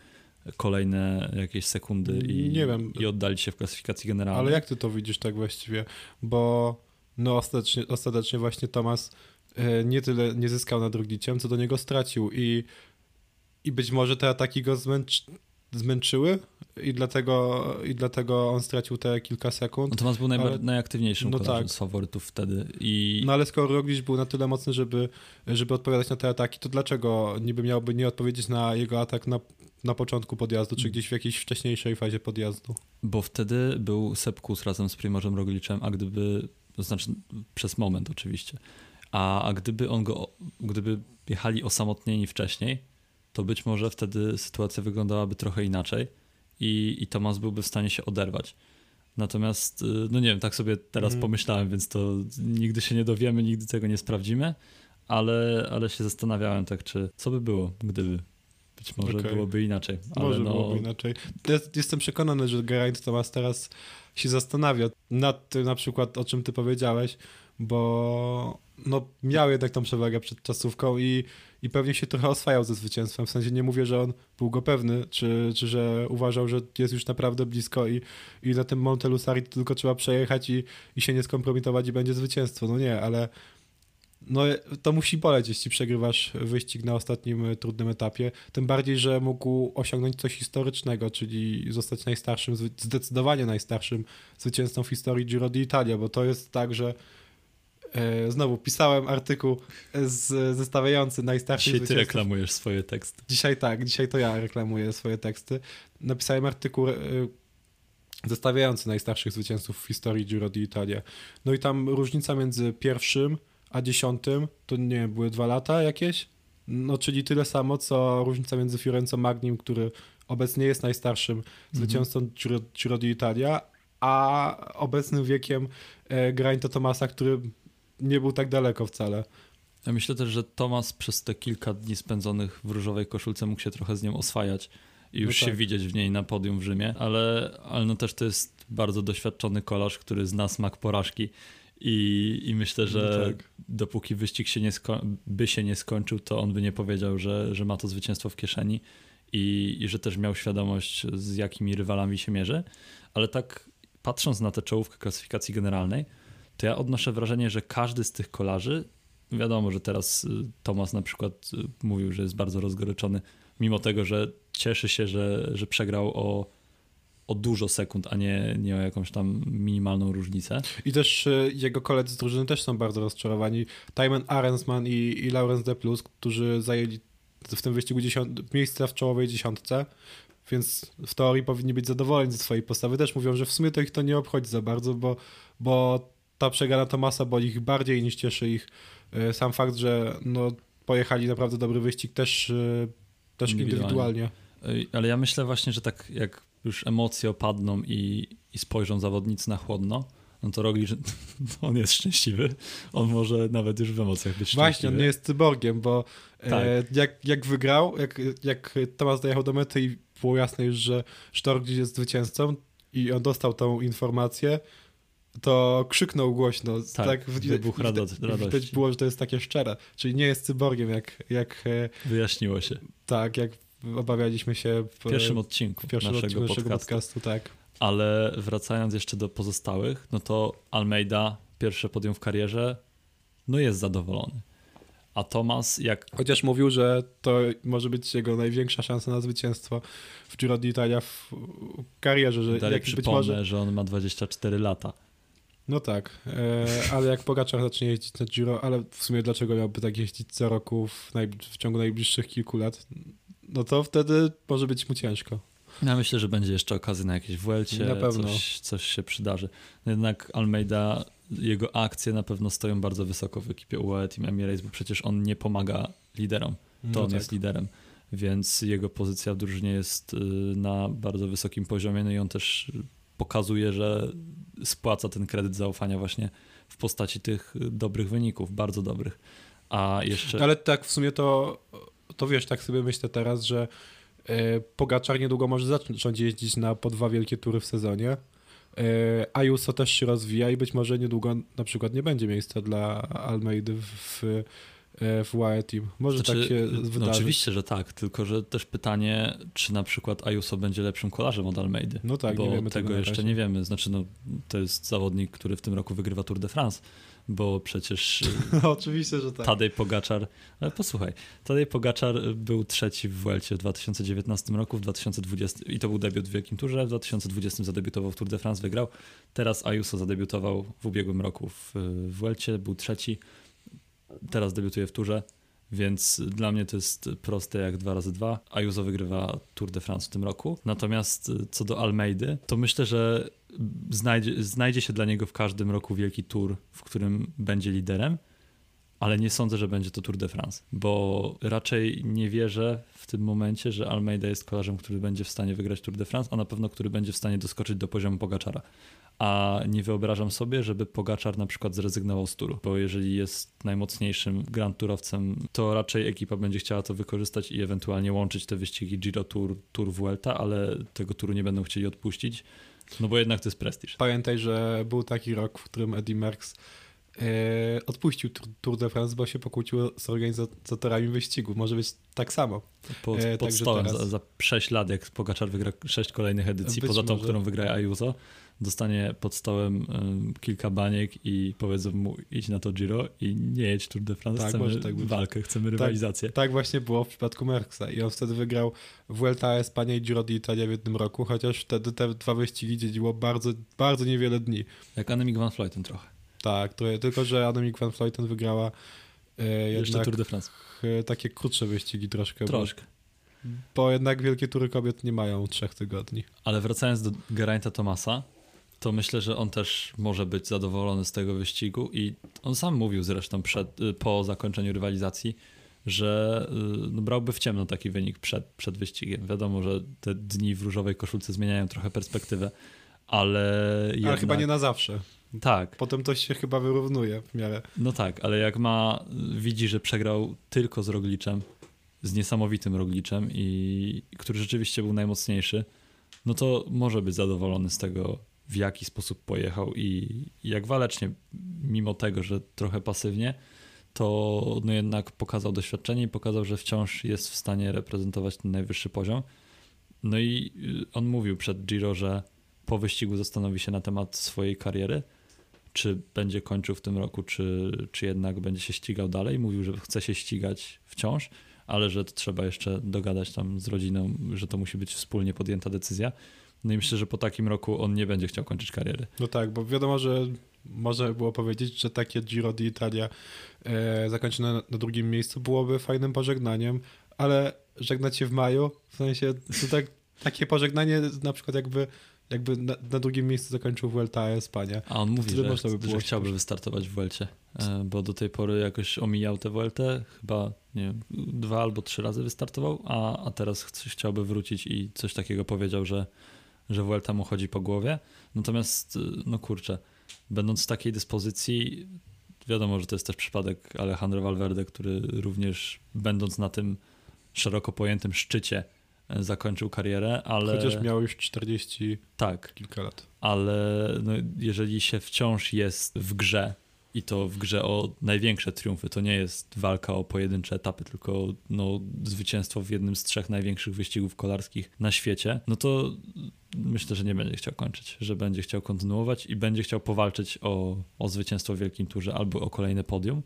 kolejne jakieś sekundy i, Nie wiem. i oddalić się w klasyfikacji generalnej. Ale jak ty to widzisz tak właściwie? Bo no ostatecznie, ostatecznie właśnie Tomas e, nie tyle nie zyskał nad Rogliciem, co do niego stracił i, i być może te ataki go zmęcz, zmęczyły i dlatego, i dlatego on stracił te kilka sekund. No Tomas był najbar- ale- najaktywniejszym no tak. z faworytów wtedy i No ale skoro Roglic był na tyle mocny, żeby, żeby odpowiadać na te ataki, to dlaczego niby miałby nie odpowiedzieć na jego atak na, na początku podjazdu, czy gdzieś w jakiejś wcześniejszej fazie podjazdu? Bo wtedy był Sepkus razem z Primożem Rogliczem, a gdyby, to znaczy przez moment oczywiście, a, a gdyby on go, gdyby jechali osamotnieni wcześniej, to być może wtedy sytuacja wyglądałaby trochę inaczej i, i Tomas byłby w stanie się oderwać. Natomiast, y, no nie wiem, tak sobie teraz Mhm. pomyślałem, więc to nigdy się nie dowiemy, nigdy tego nie sprawdzimy, ale, ale się zastanawiałem tak, czy co by było, gdyby. Być może Okej. byłoby inaczej. Może no, byłoby inaczej. Jestem przekonany, że Geraint Thomas teraz się zastanawia nad tym na przykład, o czym ty powiedziałeś, bo no, miał jednak tą przewagę przed czasówką i, i pewnie się trochę oswajał ze zwycięstwem. W sensie nie mówię, że on był go pewny, czy, czy że uważał, że jest już naprawdę blisko i, i na tym Monte Lusari tylko trzeba przejechać i, i się nie skompromitować i będzie zwycięstwo. No nie, ale no, to musi boleć, jeśli przegrywasz wyścig na ostatnim e, trudnym etapie. Tym bardziej, że mógł osiągnąć coś historycznego, czyli zostać najstarszym, zdecydowanie najstarszym zwycięzcą w historii Giro d'Italia, bo to jest tak, że znowu pisałem artykuł z, zestawiający najstarszych Dzisiaj ty reklamujesz swoje teksty. Dzisiaj tak, dzisiaj to ja reklamuję swoje teksty. Napisałem artykuł e, zestawiający najstarszych zwycięzców w historii Giro d'Italia. No i tam różnica między pierwszym a dziesiątym, to nie wiem, były dwa lata jakieś? No czyli tyle samo, co różnica między Fiorenzo Magnim, który obecnie jest najstarszym zwycięzcą Giro, Giro d'Italia, a obecnym wiekiem e, Geraint'a Tomasa, który nie był tak daleko wcale. Ja myślę też, że Tomas przez te kilka dni spędzonych w różowej koszulce mógł się trochę z nią oswajać i już No się tak. widzieć w niej na podium w Rzymie, ale, ale no też to jest bardzo doświadczony kolarz, który zna smak porażki i, i myślę, że No tak. dopóki wyścig się nie sko- by się nie skończył, to on by nie powiedział, że, że ma to zwycięstwo w kieszeni i, i że też miał świadomość, z jakimi rywalami się mierzy, ale tak patrząc na tę czołówkę klasyfikacji generalnej, to ja odnoszę wrażenie, że każdy z tych kolarzy, wiadomo, że teraz y, Tomas na przykład y, mówił, że jest bardzo rozgoryczony, mimo tego, że cieszy się, że, że przegrał o, o dużo sekund, a nie, nie o jakąś tam minimalną różnicę. I też e, jego koledzy z drużyny też są bardzo rozczarowani. Tymon Arensman i, i Laurens De Plus, którzy zajęli w tym wyścigu dziesiąt, miejsca w czołowej dziesiątce, więc w teorii powinni być zadowoleni ze swojej postawy. Też mówią, że w sumie to ich to nie obchodzi za bardzo, bo, bo ta przegrana Tomasa boli ich bardziej niż cieszy ich e, sam fakt, że no, pojechali naprawdę dobry wyścig też, e, też Indywidualnie. Y, Ale ja myślę właśnie, że tak jak już emocje opadną i, i spojrzą zawodnicy na chłodno, no to Roglic, on jest szczęśliwy. On może nawet już w emocjach być Właśnie, szczęśliwy. on nie jest cyborgiem, bo Tak. e, jak, jak wygrał, jak, jak Tomas dojechał do mety i było jasne już, że Sztork gdzieś jest zwycięzcą i on dostał tą informację, to krzyknął głośno. Tak, wybuch rado- widać, radości. widać było, że to jest takie szczere. Czyli nie jest cyborgiem, jak, jak, e, Wyjaśniło się. tak, jak obawialiśmy się w pierwszym odcinku w pierwszym naszego odcinku naszego podcastu. podcastu. Tak. Ale wracając jeszcze do pozostałych, no to Almeida, pierwsze podium w karierze, no jest zadowolony. A Tomas, jak Chociaż mówił, że to może być jego największa szansa na zwycięstwo w Giro d'Italia w karierze, że dalej przypomnę, może że on ma 24 lata. No tak, e, ale jak Pogaczar zacznie jeździć na Giro, ale w sumie dlaczego miałby tak jeździć co roku w, w ciągu najbliższych kilku lat, no to wtedy może być mu ciężko. Ja myślę, że będzie jeszcze okazja na jakieś Vuelcie, Na pewno. Coś, coś się przydarzy. No jednak Almeida, jego akcje na pewno stoją bardzo wysoko w ekipie UAE Team Emirates, bo przecież on nie pomaga liderom, to No on tak. jest liderem, więc jego pozycja w drużynie jest y, na bardzo wysokim poziomie, no i on też pokazuje, że spłaca ten kredyt zaufania właśnie w postaci tych dobrych wyników, bardzo dobrych. A jeszcze... Ale tak w sumie to, to wiesz, tak sobie myślę teraz, że E, Pogaczar niedługo może zacząć jeździć na po dwa wielkie tury w sezonie. E, Ayuso też się rozwija i być może niedługo na przykład nie będzie miejsca dla Almeidy w, w Wire Team. Może znaczy, tak się no wydarzy. Oczywiście, że tak, tylko że też pytanie, czy na przykład Ayuso będzie lepszym kolarzem od Almeidy. No tak, bo nie wiemy tego, tego jeszcze nie wiemy. Znaczy, no, to jest zawodnik, który w tym roku wygrywa Tour de France bo przecież Oczywiście, że tak. Tadej Pogaczar, ale posłuchaj, Tadej Pogaczar był trzeci w Welcie w 2019 roku, w 2020 i to był debiut w Wielkim Turze, w 2020 zadebiutował w Tour de France, wygrał. Teraz Ayuso zadebiutował w ubiegłym roku w Welcie, był trzeci, teraz debiutuje w Turze, więc dla mnie to jest proste jak 2 razy 2. Ayuso wygrywa Tour de France w tym roku. Natomiast co do Almeidy, to myślę, że znajdzie, znajdzie się dla niego w każdym roku wielki tour, w którym będzie liderem, ale nie sądzę, że będzie to Tour de France, bo raczej nie wierzę w tym momencie, że Almeida jest kolarzem, który będzie w stanie wygrać Tour de France, a na pewno który będzie w stanie doskoczyć do poziomu Pogaczara. A nie wyobrażam sobie, żeby Pogaczar na przykład zrezygnował z turu, bo jeżeli jest najmocniejszym Grand Tourowcem, to raczej ekipa będzie chciała to wykorzystać i ewentualnie łączyć te wyścigi Giro Tour, Tour Vuelta, ale tego turu nie będą chcieli odpuścić no bo jednak to jest prestiż. Pamiętaj, że był taki rok, w którym Eddie Merckx odpuścił Tour de France, bo się pokłócił z organizatorami wyścigu. Może być tak samo. Pod, e, pod stołem teraz... za, za 6 lat, jak Pogaczar wygra 6 kolejnych edycji, być poza tą, może. którą wygra Ayuso, dostanie pod stołem um, kilka baniek i powiedzą mu idź na to Giro i nie jedź Tour de France, tak, chcemy tak walkę, chcemy tak, rywalizację. Tak, tak, właśnie było w przypadku Merckxa i on wtedy wygrał Vuelta Espania i Giro d'Italia w jednym roku, chociaż wtedy te dwa wyścigi dziedziło bardzo, bardzo niewiele dni. Jak Annemiek van Vleuten trochę. Tak, trochę, tylko że Annemiek van Vleuten wygrała e, jednak Tour de France. takie krótsze wyścigi troszkę. Troszkę. Bo, bo jednak wielkie tury kobiet nie mają trzech tygodni. Ale wracając do Geraint'a Tomasa, to myślę, że on też może być zadowolony z tego wyścigu i on sam mówił zresztą przed, y, po zakończeniu rywalizacji, że y, no, brałby w ciemno taki wynik przed, przed wyścigiem. Wiadomo, że te dni w różowej koszulce zmieniają trochę perspektywę, ale jednak... Ale chyba nie na zawsze. Tak. Potem to się chyba wyrównuje w miarę. No tak, ale jak ma, widzi, że przegrał tylko z Rogliczem, z niesamowitym Rogliczem i który rzeczywiście był najmocniejszy, no to może być zadowolony z tego w jaki sposób pojechał i jak walecznie, mimo tego, że trochę pasywnie, to no jednak pokazał doświadczenie i pokazał, że wciąż jest w stanie reprezentować ten najwyższy poziom. No i on mówił przed Giro, że po wyścigu zastanowi się na temat swojej kariery, czy będzie kończył w tym roku, czy, czy jednak będzie się ścigał dalej. Mówił, że chce się ścigać wciąż, ale że trzeba jeszcze dogadać tam z rodziną, że to musi być wspólnie podjęta decyzja. No i myślę, że po takim roku on nie będzie chciał kończyć kariery. No tak, bo wiadomo, że można było powiedzieć, że takie Giro d'Italia e, zakończone na, na drugim miejscu byłoby fajnym pożegnaniem, ale żegnać się w maju, w sensie to tak, takie pożegnanie na przykład jakby jakby na, na, drugim miejscu zakończył Vuelta Espania. A on mówi, że, by było że chciałby wystartować w Vuelcie, e, bo do tej pory jakoś omijał tę Vueltę, chyba nie wiem, dwa albo trzy razy wystartował, a, a teraz chciałby wrócić i coś takiego powiedział, że że Vuelta mu chodzi po głowie. Natomiast, y, no kurczę, będąc w takiej dyspozycji, wiadomo, że to jest też przypadek Alejandro Valverde, który również będąc na tym szeroko pojętym szczycie e, zakończył karierę, ale... Chociaż miał już 40 tak, kilka lat. Ale no, jeżeli się wciąż jest w grze i to w grze o największe triumfy. To nie jest walka o pojedyncze etapy, tylko no, zwycięstwo w jednym z trzech największych wyścigów kolarskich na świecie. No to myślę, że nie będzie chciał kończyć, że będzie chciał kontynuować i będzie chciał powalczyć o, o zwycięstwo w Wielkim Turze albo o kolejne podium.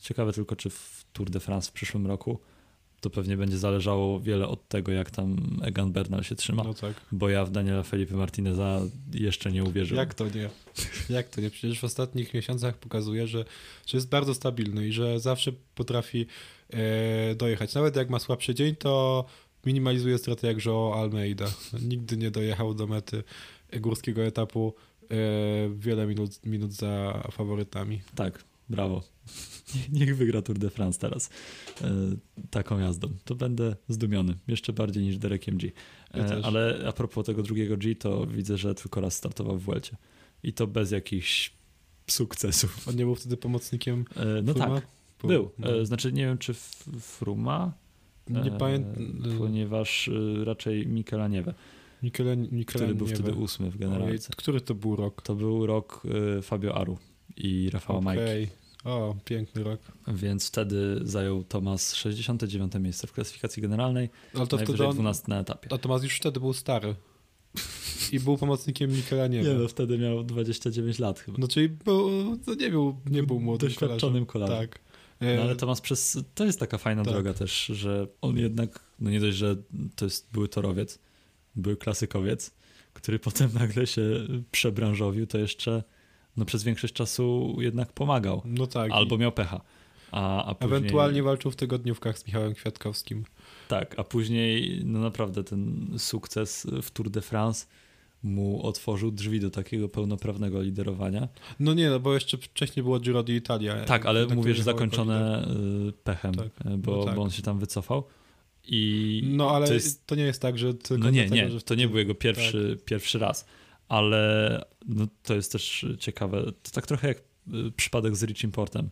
Ciekawe tylko, czy w Tour de France w przyszłym roku to pewnie będzie zależało wiele od tego, jak tam Egan Bernal się trzyma. No tak. Bo ja w Daniela Felipe Martineza jeszcze nie uwierzyłem. Jak to nie? Jak to nie? Przecież w ostatnich miesiącach pokazuje, że, że jest bardzo stabilny i że zawsze potrafi e, dojechać. Nawet jak ma słabszy dzień, to minimalizuje straty jak Joe Almeida. Nigdy nie dojechał do mety górskiego etapu e, wiele minut, minut za faworytami. Tak, brawo. Niech wygra Tour de France teraz e, taką jazdą. To będę zdumiony, jeszcze bardziej niż Derek MG. E, ale a propos tego drugiego G, to widzę, że tylko raz startował w Welcie. I to bez jakichś sukcesów. On nie był wtedy pomocnikiem e, No Fruma? tak, był. był. No. E, znaczy nie wiem, czy Fruma Nie pamiętam. Ponieważ raczej Mikela Nieve. Mikele, Mikele który był wtedy ósmy w generalce. który to był rok? To był rok Fabio Aru i Rafała okay. Majki. O, piękny rok. Więc wtedy zajął Tomas 69 miejsce w klasyfikacji generalnej, Ale to wtedy on, 12 na etapie. A Tomas już wtedy był stary. I był pomocnikiem Mikela Nieba. Nie no, wtedy miał 29 lat chyba. No czyli był, no nie był, nie był młodym Doświadczonym kolarzem. Tak. No, ale Tomas przez, to jest taka fajna tak. droga też, że on jednak, no nie dość, że to jest były torowiec, były klasykowiec, który potem nagle się przebranżowił, to jeszcze no przez większość czasu jednak pomagał. No tak. Albo miał pecha. A, a później... Ewentualnie walczył w tygodniówkach z Michałem Kwiatkowskim. Tak, a później no naprawdę ten sukces w Tour de France mu otworzył drzwi do takiego pełnoprawnego liderowania. No nie, no bo jeszcze wcześniej było Giro d'Italia. Tak, ale mówię, że zakończone y, pechem, tak. Y, bo, no tak. bo on się tam wycofał. I no ale to, jest... to nie jest tak, że tylko No nie, nie, to nie był jego pierwszy, tak. pierwszy raz ale no, to jest też ciekawe. To tak trochę jak y, przypadek z Rich Importem,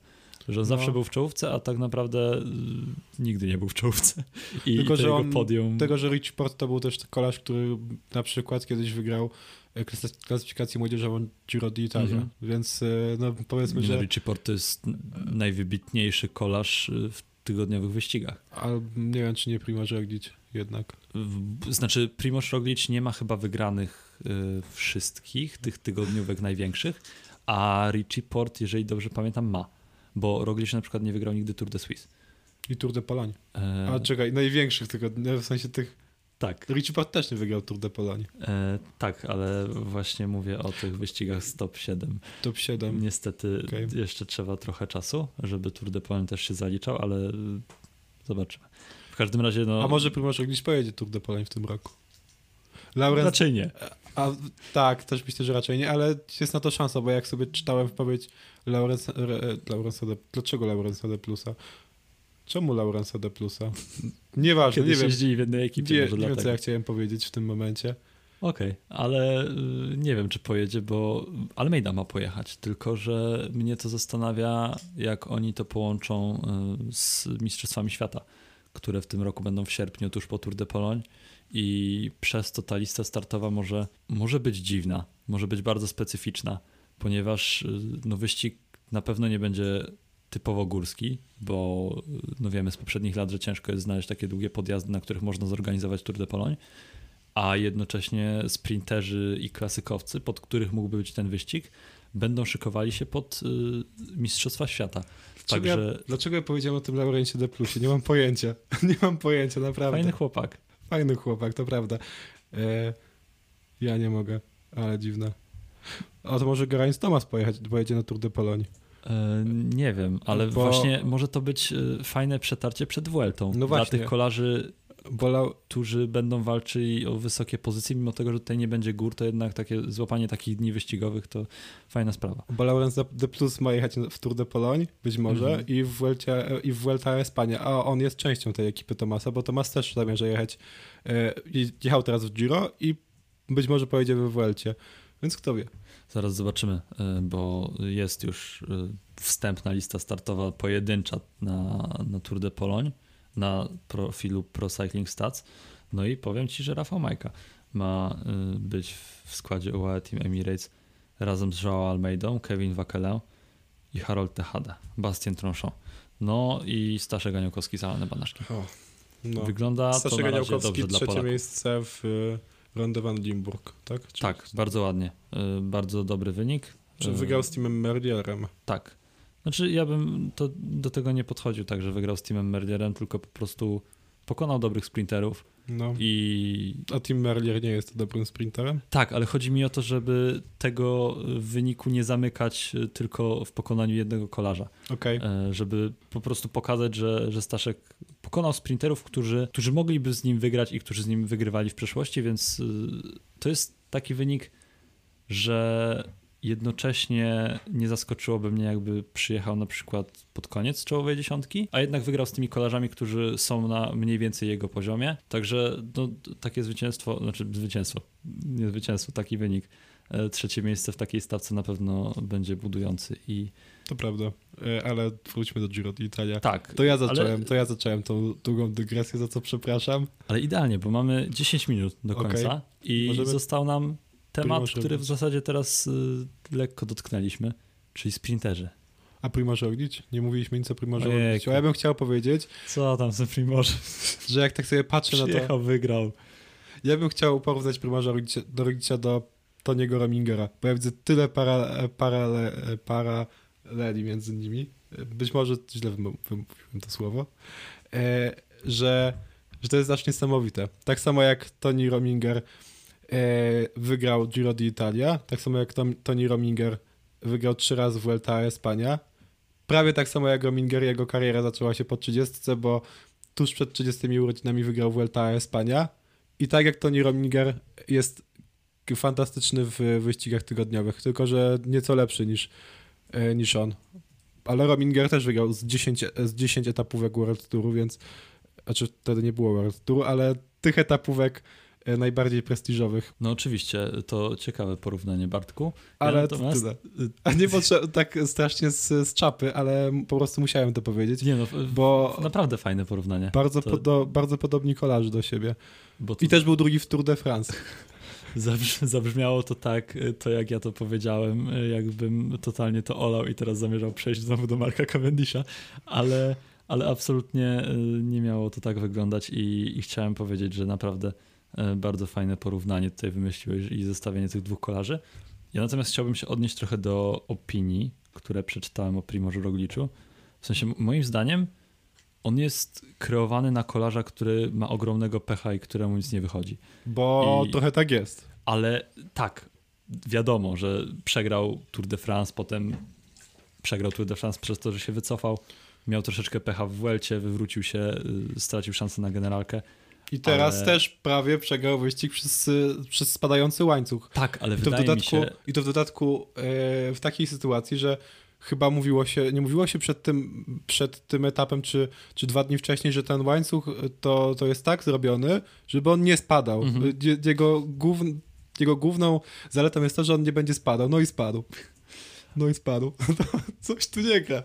że on no. zawsze był w czołówce, a tak naprawdę y, nigdy nie był w czołówce. I Tylko, że on, podium... Tego, że Rich Import to był też kolarz, który na przykład kiedyś wygrał e, klasyfikację młodzieżową Giro d'Italia, mhm. więc no powiedzmy, nie, że... No, Rich Port to jest najwybitniejszy kolarz y, w tygodniowych wyścigach. Ale nie wiem, czy nie Primoz Roglic jednak. Znaczy Primoz Roglic nie ma chyba wygranych Y, wszystkich tych tygodniówek największych, a Richie Port, jeżeli dobrze pamiętam, ma, bo Roglic na przykład nie wygrał nigdy Tour de Suisse. I Tour de Pologne. E... A czekaj, największych tygodni, w sensie tych... Tak. Richie Port też nie wygrał Tour de Pologne. E, tak, ale właśnie mówię o tych wyścigach z top 7. Top 7. Niestety okay. jeszcze trzeba trochę czasu, żeby Tour de Pologne też się zaliczał, ale zobaczymy. W każdym razie no... A może Primoz Roglic pojedzie Tour de Pologne w tym roku? Laurent... Raczej nie. A, tak, też myślę, że raczej nie, ale jest na to szansa, bo jak sobie czytałem wypowiedź Laurensa, Laurensa de, dlaczego de Plusa? Czemu Laurensa de Plusa? Nieważne, Kiedyś nie wiem. jeździli w jednej ekipie, nie, nie wiem, co ja chciałem powiedzieć w tym momencie. Okej, okay, ale y, nie wiem, czy pojedzie, bo Almeida ma pojechać, tylko że mnie to zastanawia, jak oni to połączą y, z Mistrzostwami Świata, które w tym roku będą w sierpniu, tuż po Tour de Pologne i przez to ta lista startowa może, może być dziwna, może być bardzo specyficzna, ponieważ y, no, wyścig na pewno nie będzie typowo górski, bo no wiemy z poprzednich lat, że ciężko jest znaleźć takie długie podjazdy, na których można zorganizować Tour de Pologne, a jednocześnie sprinterzy i klasykowcy, pod których mógłby być ten wyścig, będą szykowali się pod y, Mistrzostwa Świata. Dlaczego, Także... ja, dlaczego ja powiedziałem o tym Laurencie de Plusie? Nie mam pojęcia. Nie mam pojęcia, naprawdę. Fajny chłopak. Fajny chłopak, to prawda. E, ja nie mogę, ale dziwne. A to może Geraint Thomas pojechać, pojedzie na Tour de Pologne. E, nie wiem, ale Bo... właśnie może to być e, fajne przetarcie przed Vueltą. No Dla tych kolarzy Bolał... którzy będą walczyli o wysokie pozycje, mimo tego, że tutaj nie będzie gór, to jednak takie złapanie takich dni wyścigowych to fajna sprawa. Bo Laurens de Plus ma jechać w Tour de Pologne, być może, mm -hmm. i, w Vuelta, i w Vuelta Espania, a on jest częścią tej ekipy Tomasa, bo Tomas też zamierza jechać, e, jechał teraz w Giro i być może pojedzie we Vuelcie, więc kto wie. Zaraz zobaczymy, e, bo jest już e, wstępna lista startowa pojedyncza na, na Tour de Pologne na profilu Pro Cycling Stats. No i powiem Ci, że Rafał Majka ma y, być w składzie UAE Team Emirates razem z Joao Almeidą, Kevin Wakelę i Harold Tejada, Bastien Tronchon. No i Staszek Aniołkowski za Banaszki. O, no. Wygląda Staszek to na razie dobrze dla trzecie miejsce w y, Ronde van Limburg, tak? Czy tak, bardzo ładnie. Y, bardzo dobry wynik. Czy wygrał z teamem Merdierem? Tak, znaczy, ja bym to, do tego nie podchodził tak, że wygrał z Teamem Merlierem, tylko po prostu pokonał dobrych sprinterów. No. I... A Team Merlier nie jest dobrym sprinterem? Tak, ale chodzi mi o to, żeby tego wyniku nie zamykać tylko w pokonaniu jednego kolarza. Okay. E, żeby po prostu pokazać, że, że Staszek pokonał sprinterów, którzy, którzy mogliby z nim wygrać i którzy z nim wygrywali w przeszłości, więc e, to jest taki wynik, że jednocześnie nie zaskoczyłoby mnie, jakby przyjechał na przykład pod koniec czołowej dziesiątki, a jednak wygrał z tymi kolarzami, którzy są na mniej więcej jego poziomie. Także no, takie zwycięstwo, znaczy zwycięstwo, nie zwycięstwo, taki wynik e, trzecie miejsce w takiej stawce na pewno będzie budujący i to prawda, e, ale wróćmy do Giro d'Italia. Tak. To ja zacząłem, ale... to ja zacząłem tą długą dygresję, za co przepraszam. Ale idealnie, bo mamy 10 minut do końca okay. i Możemy... został nam temat, który w zasadzie teraz y, lekko dotknęliśmy, czyli sprinterzy. A Primoże Roglic? Nie mówiliśmy nic o Primoże Roglic. A ja bym chciał powiedzieć... Co tam z Primoże? Że jak tak sobie patrzę na to... Przyjechał, wygrał. Ja bym chciał porównać Primoża do Roglicia do Toniego Romingera, bo ja widzę tyle para, para, paraleli między nimi. Być może źle wymówiłem to słowo. E, że, że to jest aż niesamowite. Tak samo jak Tony Rominger wygrał Giro d'Italia, tak samo jak Tony Rominger wygrał trzy razy Vuelta a Espania, prawie tak samo jak Rominger, jego kariera zaczęła się po 30, bo tuż przed 30 urodzinami wygrał Vuelta a Espania i tak jak Tony Rominger jest fantastyczny w wyścigach tygodniowych, tylko że nieco lepszy niż, e, niż on. Ale Rominger też wygrał z 10, z 10 etapówek World Touru, więc znaczy wtedy nie było World Touru, ale tych etapówek E, najbardziej prestiżowych. No oczywiście, to ciekawe porównanie, Bartku. Ale ja natomiast... tyle. A nie potrzeba tak strasznie z, z czapy, ale po prostu musiałem to powiedzieć. Nie no, bo naprawdę fajne porównanie. Bardzo, to... podo, bardzo podobni kolarzy do siebie. To... I też był drugi w Tour de France. Zabrzmiało to tak, to jak ja to powiedziałem, jakbym totalnie to olał i teraz zamierzał przejść znowu do Marka Cavendisha, ale, ale absolutnie nie miało to tak wyglądać i, i chciałem powiedzieć, że naprawdę E, bardzo fajne porównanie tutaj wymyśliłeś i zestawienie tych dwóch kolarzy. Ja natomiast chciałbym się odnieść trochę do opinii, które przeczytałem o Primorzu Rogliczu. W sensie, moim zdaniem, on jest kreowany na kolarza, który ma ogromnego pecha i któremu nic nie wychodzi. Bo I, trochę tak jest. Ale tak, wiadomo, że przegrał Tour de France, potem przegrał Tour de France przez to, że się wycofał. Miał troszeczkę pecha w Welcie, wywrócił się, y, stracił szansę na generalkę. I teraz ale... też prawie przegrał wyścig przez, przez spadający łańcuch. Tak, ale I to w dodatku, się... I to w dodatku e, w takiej sytuacji, że chyba mówiło się, nie mówiło się przed tym, przed tym etapem, czy, czy dwa dni wcześniej, że ten łańcuch to, to jest tak zrobiony, żeby on nie spadał. Mhm. Jego, głów, jego główną zaletą jest to, że on nie będzie spadał. No i spadł. No i spadł. coś tu nie gra.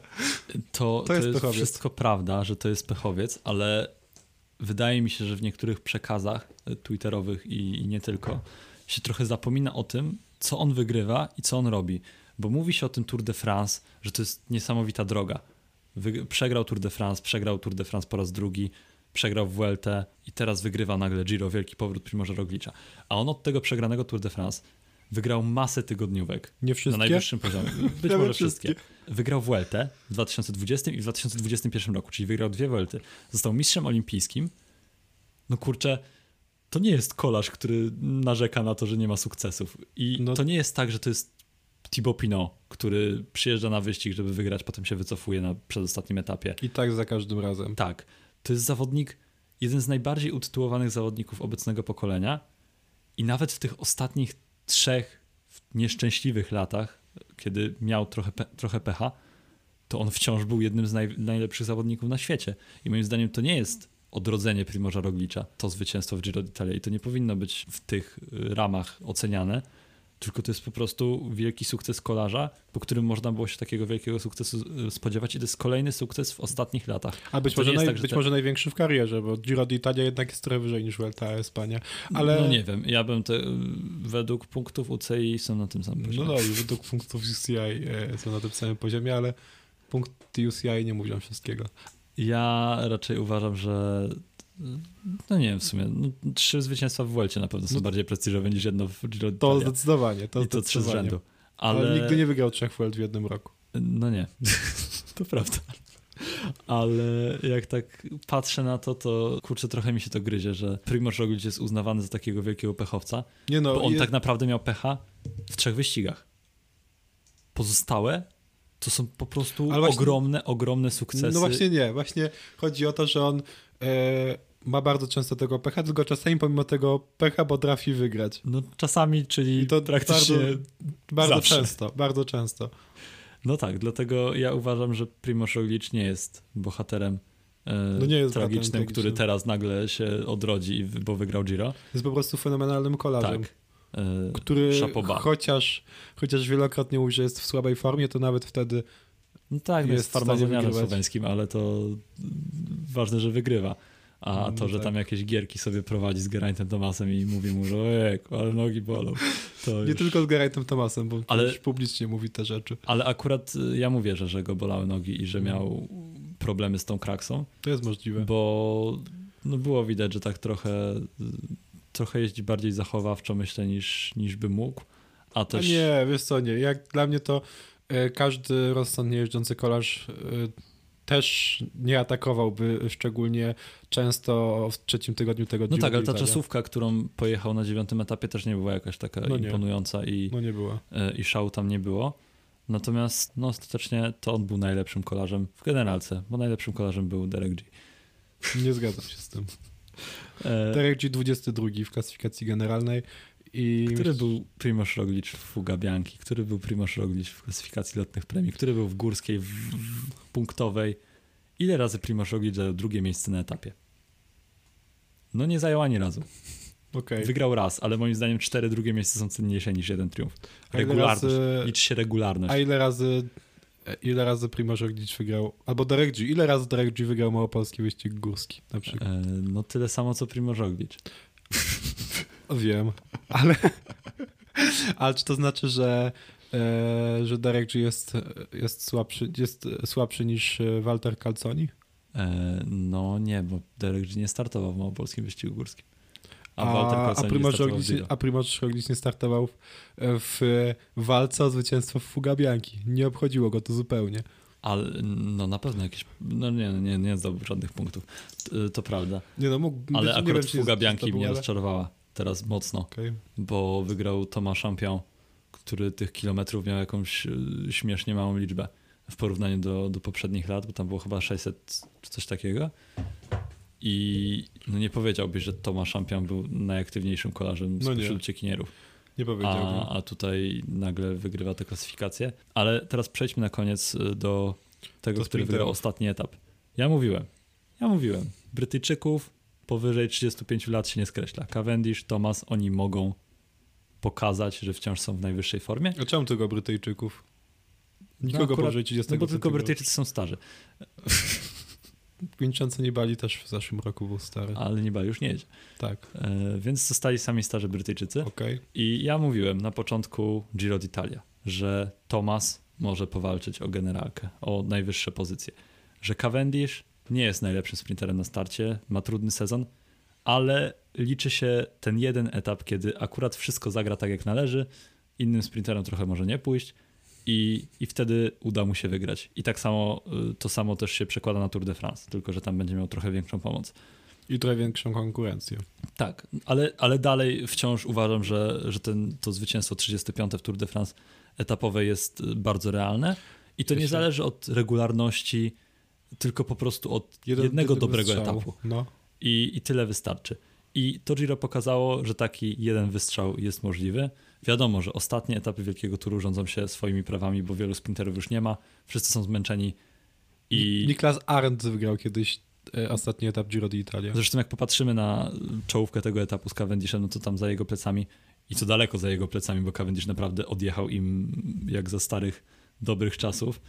To, to, jest, to jest wszystko prawda, że to jest pechowiec, ale wydaje mi się, że w niektórych przekazach e, twitterowych i, i nie tylko się trochę zapomina o tym, co on wygrywa i co on robi. Bo mówi się o tym Tour de France, że to jest niesamowita droga. Przegrał Tour de France, przegrał Tour de France po raz drugi, przegrał Vuelta i teraz wygrywa nagle Giro, wielki powrót Primorza Roglicza. A on od tego przegranego Tour de France wygrał masę tygodniówek. Nie wszystkie? Na najwyższym poziomie. Być może wszystkie. wszystkie. Wygrał Vueltę w 2020 i w 2021 roku, czyli wygrał dwie Vuelty. Został mistrzem olimpijskim. No kurczę, to nie jest kolarz, który narzeka na to, że nie ma sukcesów. I no. to nie jest tak, że to jest Thibaut Pinot, który przyjeżdża na wyścig, żeby wygrać, potem się wycofuje na przedostatnim etapie. I tak za każdym razem. Tak. To jest zawodnik, jeden z najbardziej utytułowanych zawodników obecnego pokolenia i nawet w tych ostatnich trzech nieszczęśliwych latach, kiedy miał trochę, trochę pecha, to on wciąż był jednym z naj najlepszych zawodników na świecie. I moim zdaniem to nie jest odrodzenie Primorza Roglicza, to zwycięstwo w Giro d'Italia i to nie powinno być w tych ramach oceniane, tylko to jest po prostu wielki sukces kolarza, po którym można było się takiego wielkiego sukcesu e, spodziewać i to jest kolejny sukces w ostatnich latach. A być, może, naj, tak, być może największy w karierze, bo Giro d'Italia jednak jest trochę wyżej niż Vuelta Espania. Ale... No nie wiem, ja bym te, według punktów UCI są na tym samym poziomie. No dobrze, według punktów UCI e, są na tym samym poziomie, ale punkty UCI nie mówią wszystkiego. Ja raczej uważam, że no nie wiem w sumie. No, trzy zwycięstwa w Vuelcie na pewno są no, bardziej prestiżowe niż jedno w Giro. To zdecydowanie. To I to trzy z rzędu. Ale... Ale... nigdy nie wygrał trzech Vuelt w jednym roku. No nie. to prawda. Ale jak tak patrzę na to, to kurczę, trochę mi się to gryzie, że Primoz Roglic jest uznawany za takiego wielkiego pechowca, nie no, bo on tak naprawdę miał pecha w trzech wyścigach. Pozostałe to są po prostu właśnie, ogromne, ogromne sukcesy. No właśnie nie, właśnie chodzi o to, że on ma bardzo często tego pecha, tylko czasami pomimo tego pecha potrafi wygrać. No czasami, czyli I to praktycznie bardzo, bardzo często, bardzo często. No tak, dlatego ja uważam, że Primoz Roglic nie jest bohaterem e, no nie jest tragicznym, który teraz nagle się odrodzi, bo wygrał Giro. Jest po prostu fenomenalnym kolarzem. Tak. który chociaż, chociaż wielokrotnie mówi, że jest w słabej formie, to nawet wtedy no tak, no jest, jest farmazonianem słoweńskim, ale to ważne, że wygrywa. A no, to, że tak. tam jakieś gierki sobie prowadzi z Geraint'em Tomasem i mówi mu, że ojej, ale nogi bolą. Nie tylko z Geraint'em Tomasem, bo ale, publicznie mówi te rzeczy. Ale akurat y, ja mu wierzę, że go bolały nogi i że mhm. miał problemy z tą kraksą. To jest możliwe. Bo no było widać, że tak trochę, trochę jeździ bardziej zachowawczo, myślę, niż, niż by mógł. A też... A nie, wiesz co, nie. Jak dla mnie to każdy rozsądnie jeżdżący kolarz e, też nie atakowałby szczególnie często w trzecim tygodniu tego No tak, ale ta czasówka, którą pojechał na dziewiątym etapie też nie była jakaś taka no imponująca i, no nie była. E, i szału tam nie było. Natomiast no, ostatecznie to on był najlepszym kolarzem w generalce, bo najlepszym kolarzem był Derek G. Nie zgadzam się z tym. E, Derek G 22 w klasyfikacji generalnej. I który był Primoz Roglic w Fuga Bianchi? Który był Primoz Roglic w klasyfikacji lotnych premii? Który był w górskiej, w, w punktowej? Ile razy Primoz Roglic zajął drugie miejsce na etapie? No nie zajął ani razu. Okay. Wygrał raz, ale moim zdaniem cztery drugie miejsca są cenniejsze niż jeden triumf. Regularność. Razy, liczy się regularność. A ile razy ile razy Primoz Roglic wygrał, albo Derek G, ile razy Derek G wygrał małopolski wyścig górski na przykład? E, no tyle samo co Primoz Roglic. Wiem, ale, ale czy to znaczy, że, e, że Derek G jest, jest, słabszy, jest słabszy niż Walter Calzoni? E, no nie, bo Derek G nie startował w małopolskim wyścigu górskim. A, a, a Primoz Roglic, a Primoz Roglic nie startował w, w walce o zwycięstwo w Fuga Bianchi. Nie obchodziło go to zupełnie. Ale no na pewno jakieś. No nie, nie, nie zdobył żadnych punktów. To, to prawda. Nie no, mógł, ale akurat wiem, Fuga Bianchi mnie rozczarowała teraz mocno. Okay. Bo wygrał Thomas Champion, który tych kilometrów miał jakąś y, śmiesznie małą liczbę w porównaniu do, do poprzednich lat, bo tam było chyba 600 czy coś takiego. I no nie powiedziałbyś, że Tomasz Szampion był najaktywniejszym kolarzem no spośród uciekinierów. Nie powiedziałbym. A, a tutaj nagle wygrywa tę klasyfikację. Ale teraz przejdźmy na koniec y, do tego, do który wygrał ostatni etap. Ja mówiłem, ja mówiłem, Brytyjczyków powyżej 35 lat się nie skreśla. Cavendish, Thomas, oni mogą pokazać, że wciąż są w najwyższej formie. A czemu tylko Brytyjczyków? Nikogo no akurat, powyżej 30 No bo tylko Brytyjczycy są starzy. Vincenzo Nibali też w zeszłym roku był stary. Ale Nibali już nie jedzie. Tak. E, więc zostali sami starzy Brytyjczycy. Okay. I ja mówiłem na początku Giro d'Italia, że Thomas może powalczyć o generalkę, o najwyższe pozycje. Że Cavendish nie jest najlepszym sprinterem na starcie, ma trudny sezon, ale liczy się ten jeden etap, kiedy akurat wszystko zagra tak jak należy, innym sprinterom trochę może nie pójść i, i wtedy uda mu się wygrać. I tak samo y, to samo też się przekłada na Tour de France, tylko że tam będzie miał trochę większą pomoc. I trochę większą konkurencję. Tak, ale, ale dalej wciąż uważam, że, że ten, to zwycięstwo 35 w Tour de France etapowe jest y, bardzo realne i to nie zależy od regularności, tylko po prostu od Jeden, jednego dobrego wystrzału. etapu. No. I, I tyle wystarczy. I to Giro pokazało, że taki jeden wystrzał jest możliwy. Wiadomo, że ostatnie etapy Wielkiego Turu rządzą się swoimi prawami, bo wielu sprinterów już nie ma, wszyscy są zmęczeni. I... Niklas Arndt wygrał kiedyś e, ostatni etap Giro d'Italia. Zresztą jak popatrzymy na czołówkę tego etapu z Cavendishem, no to tam za jego plecami i co daleko za jego plecami, bo Cavendish naprawdę odjechał im jak za starych, dobrych czasów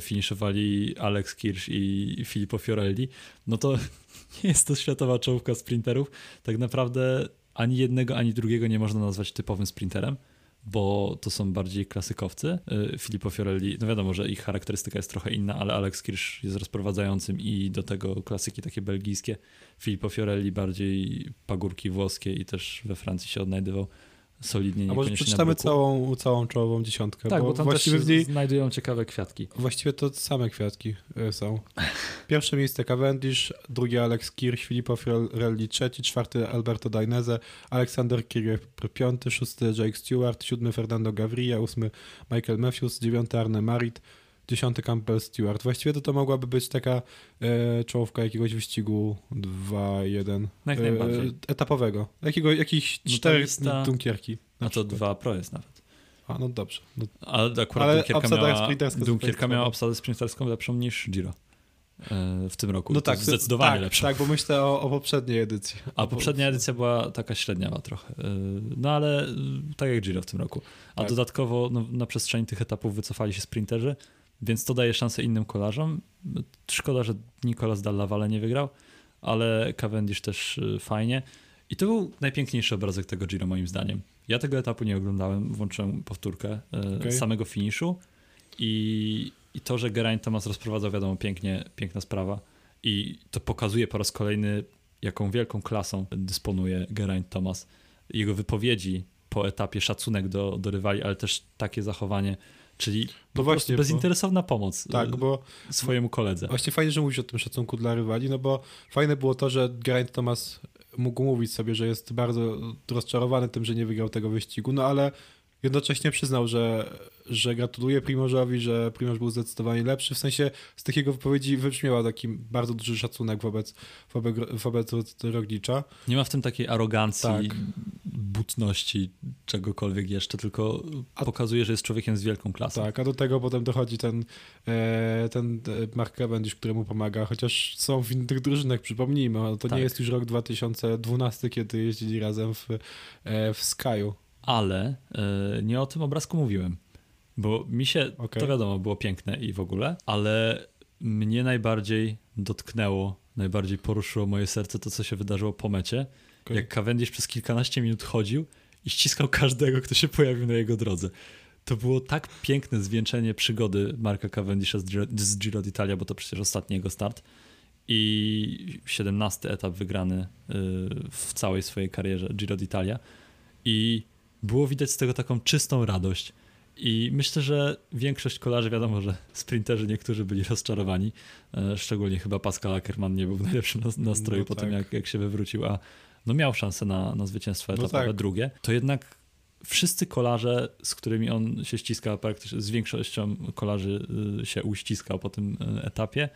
finiszowali Alex Kirsch i Filippo Fiorelli, no to nie jest to światowa czołówka sprinterów. Tak naprawdę ani jednego, ani drugiego nie można nazwać typowym sprinterem, bo to są bardziej klasykowcy. Y, Filippo Fiorelli, no wiadomo, że ich charakterystyka jest trochę inna, ale Alex Kirsch jest rozprowadzającym i do tego klasyki takie belgijskie. Filippo Fiorelli bardziej pagórki włoskie i też we Francji się odnajdywał solidnie. A może przeczytamy całą, całą czołową dziesiątkę? Tak, bo, bo tam właściwie też niej... znajdują ciekawe kwiatki. Właściwie to same kwiatki e, są. Pierwsze miejsce Cavendish, drugie Alex Kirch, Filippo Fiorelli trzeci, czwarty Alberto Dainese, Aleksander Kirch piąty, szósty Jake Stewart, siódmy Fernando Gaviria, ósmy Michael Matthews, dziewiąty Arne Marit, dziesiąty Campbell Stewart. Właściwie to to mogłaby być taka e, czołówka jakiegoś wyścigu 2-1 e, etapowego. Jakiego, jakichś no czterech lista... Dunkierki. A to dwa pro jest nawet. A, no dobrze. No. Ale akurat Ale Dunkierka miała, Dunkierka miała obsadę sprinterską lepszą niż Giro. e, w tym roku. No tak, zdecydowanie tak, lepszą. Tak, bo myślę o, o poprzedniej edycji. A poprzednia edycja była taka średniawa trochę. E, no ale tak jak Giro w tym roku. A tak. dodatkowo no, na przestrzeni tych etapów wycofali się sprinterzy, więc to daje szansę innym kolarzom. Szkoda, że Nicolas Dalla Valle nie wygrał, ale Cavendish też fajnie. I to był najpiękniejszy obrazek tego Giro moim zdaniem. Ja tego etapu nie oglądałem, włączyłem powtórkę okay. samego finiszu i, i to, że Geraint Thomas rozprowadzał, wiadomo, pięknie, piękna sprawa. I to pokazuje po raz kolejny, jaką wielką klasą dysponuje Geraint Thomas. Jego wypowiedzi po etapie, szacunek do, do rywali, ale też takie zachowanie, czyli no właśnie, bezinteresowna bo, pomoc tak, y, bo, swojemu koledze. Właśnie fajnie, że mówisz o tym szacunku dla rywali, no bo fajne było to, że Geraint Thomas mógł mówić sobie, że jest bardzo rozczarowany tym, że nie wygrał tego wyścigu, no ale jednocześnie przyznał, że, że gratuluje Primorzowi, że Primoż był zdecydowanie lepszy. W sensie z takiego wypowiedzi wybrzmiała taki bardzo duży szacunek wobec, wobec, wobec Roglicza. Nie ma w tym takiej arogancji, tak. butności, czegokolwiek jeszcze, tylko a, pokazuje, że jest człowiekiem z wielką klasą. Tak, a do tego potem dochodzi ten, e, ten e, Mark Cavendish, który mu pomaga, chociaż są w innych drużynach, przypomnijmy, to tak. nie jest już rok 2012, kiedy jeździli razem w, e, w Skyu ale e, nie o tym obrazku mówiłem. Bo mi się, okay. to wiadomo, było piękne i w ogóle, ale mnie najbardziej dotknęło, najbardziej poruszyło moje serce to, co się wydarzyło po mecie. Okay. Jak Cavendish przez kilkanaście minut chodził i ściskał każdego, kto się pojawił na jego drodze. To było tak piękne zwieńczenie przygody Marka Cavendisha z Giro, z Giro d'Italia, bo to przecież ostatni jego start. I 17 etap wygrany y, w całej swojej karierze Giro d'Italia. I było widać z tego taką czystą radość. I myślę, że większość kolarzy, wiadomo, że sprinterzy niektórzy byli rozczarowani, e, szczególnie chyba Pascal Ackermann nie był w najlepszym nastroju no po tak. tym, jak, jak się wywrócił, a no miał szansę na, na zwycięstwo etapowe no tak. drugie. To jednak wszyscy kolarze, z którymi on się ściskał, praktycznie z większością kolarzy y, się uściskał po tym e, etapie,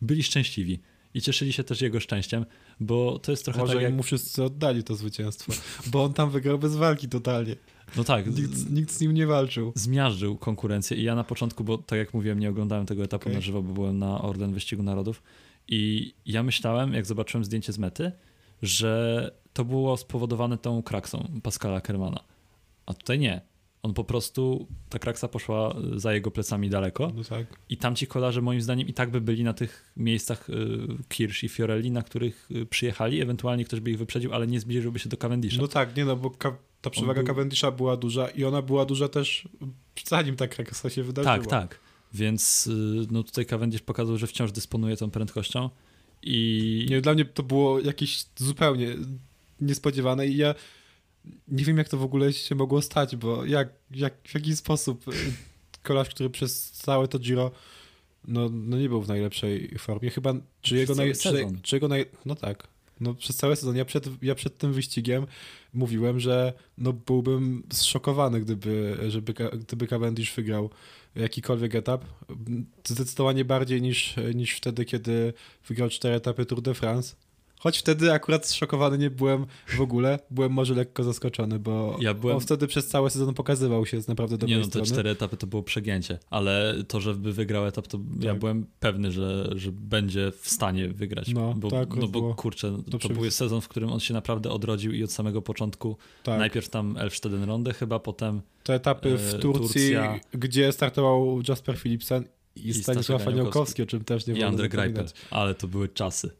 byli szczęśliwi i cieszyli się też jego szczęściem, bo to jest trochę Może tak jak... mu wszyscy oddali to zwycięstwo, bo on tam wygrał bez walki totalnie. No tak. Nikt, nikt, z nim nie walczył. Zmiażdżył konkurencję i ja na początku, bo tak jak mówiłem, nie oglądałem tego etapu okay. na żywo, bo byłem na Orden Wyścigu Narodów i ja myślałem, jak zobaczyłem zdjęcie z mety, że to było spowodowane tą kraksą Pascala Kermana. A tutaj nie on po prostu, ta kraksa poszła za jego plecami daleko no tak. i tamci kolarze moim zdaniem i tak by byli na tych miejscach y, Kirsch i Fiorelli, na których y, przyjechali, ewentualnie ktoś by ich wyprzedził, ale nie zbliżyłby się do Cavendisha. No tak, nie no, bo ta przewaga był... Cavendisha była duża i ona była duża też zanim ta kraksa się wydarzyła. Tak, tak. Więc no tutaj Cavendish pokazał, że wciąż dysponuje tą prędkością i... Nie, dla mnie to było jakieś zupełnie niespodziewane i ja nie wiem, jak to w ogóle się mogło stać, bo jak, jak, w jaki sposób y, kolarz, który przez całe to Giro no, no nie był w najlepszej formie, chyba, czy jego, naj, czy, czy, jego naj, no tak, no przez cały sezon, ja przed, ja przed tym wyścigiem mówiłem, że no byłbym zszokowany, gdyby, żeby, gdyby Cavendish wygrał jakikolwiek etap, zdecydowanie bardziej niż, niż wtedy, kiedy wygrał cztery etapy Tour de France, Choć wtedy akurat zszokowany nie byłem w ogóle, byłem może lekko zaskoczony, bo ja byłem... on wtedy przez cały sezon pokazywał się z naprawdę dobrej Nie no, te cztery etapy to było przegięcie, ale to, żeby wygrał etap, to tak. ja byłem pewny, że, że będzie w stanie wygrać. No, bo, tak, no bo było. kurczę, to, to był sezon, w którym on się naprawdę odrodził i od samego początku tak. najpierw tam Elfsteden Ronde chyba, potem Te etapy w e, Turcji, Turcja. gdzie startował Jasper Philipsen i, I Stanisław Aniołkowski, o czym też nie I Andre Greipel, ale to były czasy.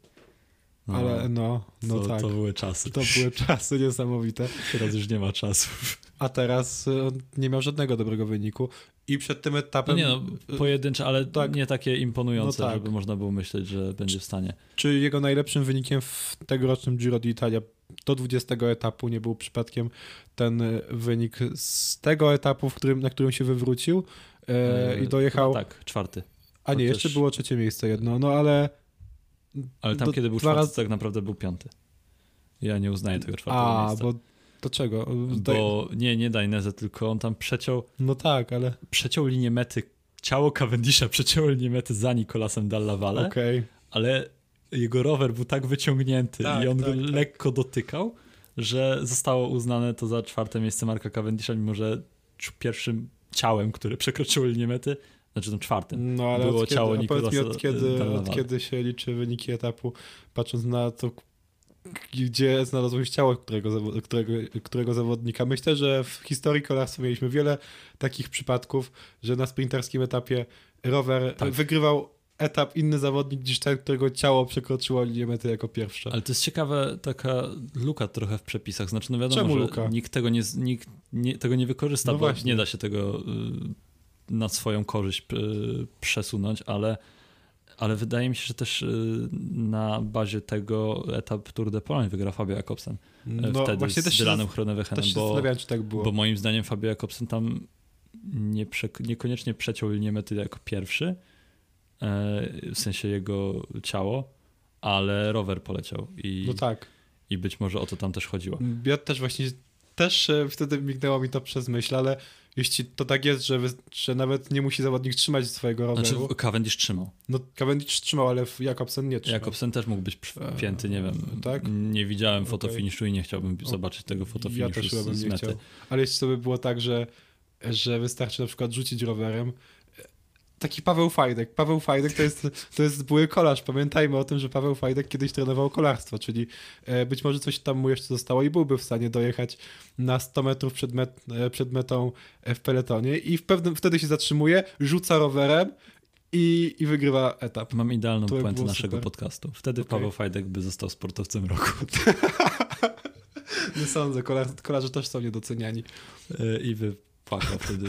No, Ale no, no to, tak. To były czasy. To były czasy niesamowite. Teraz już nie ma czasów. A teraz y, on nie miał żadnego dobrego wyniku. I przed tym etapem. No nie no, pojedyncze, ale tak, nie takie imponujące, no tak. żeby można było myśleć, że będzie w stanie. Czy jego najlepszym wynikiem w tegorocznym Giro d'Italia do 20 etapu nie był przypadkiem ten y, wynik z tego etapu, w którym, na którym się wywrócił e, i dojechał. No tak, czwarty. A nie, jeszcze było trzecie miejsce jedno, no ale ale tam, do, kiedy był czwarty, raz... tak naprawdę był piąty. Ja nie uznaję tego czwartego A, miejsca. bo do czego? Bo nie, nie Dainese, tylko on tam przeciął... No tak, ale... Przeciął linię mety, ciało Cavendisha przeciął linię mety za Nikolasem Dalla Valle, okay. ale jego rower był tak wyciągnięty tak, i on tak, go tak. lekko dotykał, że zostało uznane to za czwarte miejsce Marka Cavendisha, mimo że pierwszym ciałem, które przekroczyło linię mety, znaczy tym czwartym, No ale było od kiedy, ciało mi, Nikolasa od kiedy, od kiedy się liczy wyniki etapu, patrząc na to, gdzie znalazło się ciało którego, którego, którego zawodnika. Myślę, że w historii kolarstwa mieliśmy wiele takich przypadków, że na sprinterskim etapie rower Tak. wygrywał etap inny zawodnik niż ten, którego ciało przekroczyło linię mety jako pierwsze. Ale to jest ciekawe, taka luka trochę w przepisach. Znaczy, no wiadomo, Czemu że luka? nikt tego nie, nikt nie, tego nie wykorzysta, No bo właśnie. nie da się tego y, na swoją korzyść przesunąć, ale, ale wydaje mi się, że też y, na bazie tego etap Tour de Pologne wygra Fabio Jakobsen. No Wtedy właśnie z też Dylanem Chronewechenem, bo, tak bo moim zdaniem Fabio Jakobsen tam nie niekoniecznie przeciął linię mety jako pierwszy, e, w sensie jego ciało, ale rower poleciał i, No tak. i być może o to tam też chodziło. Ja też właśnie, też e, wtedy mignęło mi to przez myśl, ale jeśli to tak jest, że, że nawet nie musi zawodnik trzymać swojego roweru, Znaczy Cavendish trzymał. no Cavendish trzymał, ale Jakobsen nie trzymał. Jakobsen też mógł być wpięty, nie wiem. tak? Nie widziałem fotofiniszu i nie chciałbym zobaczyć tego Ja fotofiniszu też z, z mety. chciał. Ale jeśli to by było tak, że, że wystarczy na przykład rzucić rowerem, taki Paweł Fajdek. Paweł Fajdek to jest, to jest były kolarz. Pamiętajmy o tym, że Paweł Fajdek kiedyś trenował kolarstwo, czyli e, być może coś tam mu jeszcze zostało i byłby w stanie dojechać na 100 metrów przed, met, e, przed metą e, w peletonie i w pewnym, wtedy się zatrzymuje, rzuca rowerem i, i wygrywa etap. Mam idealną To puentę naszego super. podcastu. Wtedy Okej. Paweł Fajdek by został sportowcem roku. Nie sądzę, kolarze, kolarze też są niedoceniani. I by płakał wtedy,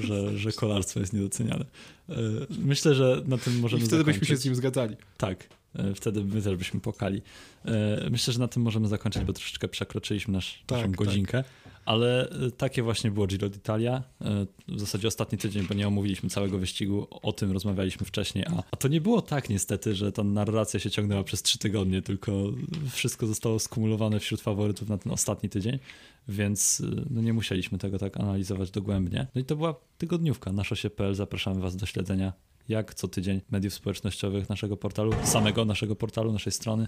że, że kolarstwo jest niedoceniane. E, Myślę, że na tym I możemy wtedy zakończyć. byśmy się z nim zgadzali. Tak, e, wtedy my też byśmy pokali. E, Myślę, że na tym możemy zakończyć, bo troszeczkę przekroczyliśmy nasz, Tak, naszą tak. Ale e, takie właśnie było Giro d'Italia. E, W zasadzie ostatni tydzień, bo nie omówiliśmy całego wyścigu, o tym rozmawialiśmy wcześniej, a, a to nie było tak niestety, że ta narracja się ciągnęła przez trzy tygodnie, tylko wszystko zostało skumulowane wśród faworytów na ten ostatni tydzień, więc e, no nie musieliśmy tego tak analizować dogłębnie. No i to była tygodniówka na szosie.pl. Zapraszamy Was do śledzenia jak co tydzień mediów społecznościowych naszego portalu, samego naszego portalu, naszej strony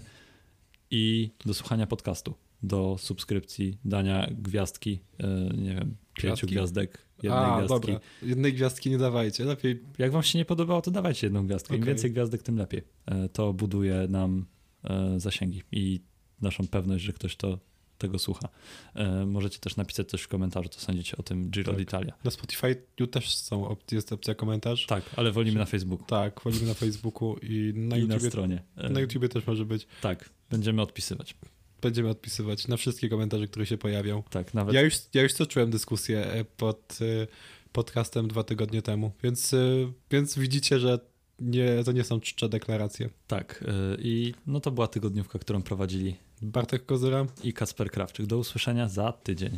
i do słuchania podcastu, do subskrypcji, dania gwiazdki, e, nie wiem, pięciu gwiazdek, jednej A, gwiazdki. dobra. Jednej gwiazdki nie dawajcie. Lepiej Jak wam się nie podobało, to dawajcie jedną gwiazdkę. Im więcej gwiazdek, tym lepiej. E, To buduje nam e, zasięgi i naszą pewność, że ktoś to tego słucha. Możecie też napisać coś w komentarzu, co sądzicie o tym Giro Tak. d'Italia. na Spotify też są jest opcja komentarz. Tak, ale wolimy na Facebooku Tak, wolimy na Facebooku i na i na YouTubie, stronie. Na YouTubie też może być. Tak, będziemy odpisywać. Będziemy odpisywać na wszystkie komentarze, które się pojawią. Tak, nawet Ja już, ja już toczyłem dyskusję e, pod e, podcastem dwa tygodnie temu, więc, e, więc widzicie, że nie, to nie są czcze deklaracje. Tak, i no to była tygodniówka, którą prowadzili Bartek Kozyra, i Kacper Krawczyk. Do usłyszenia za tydzień.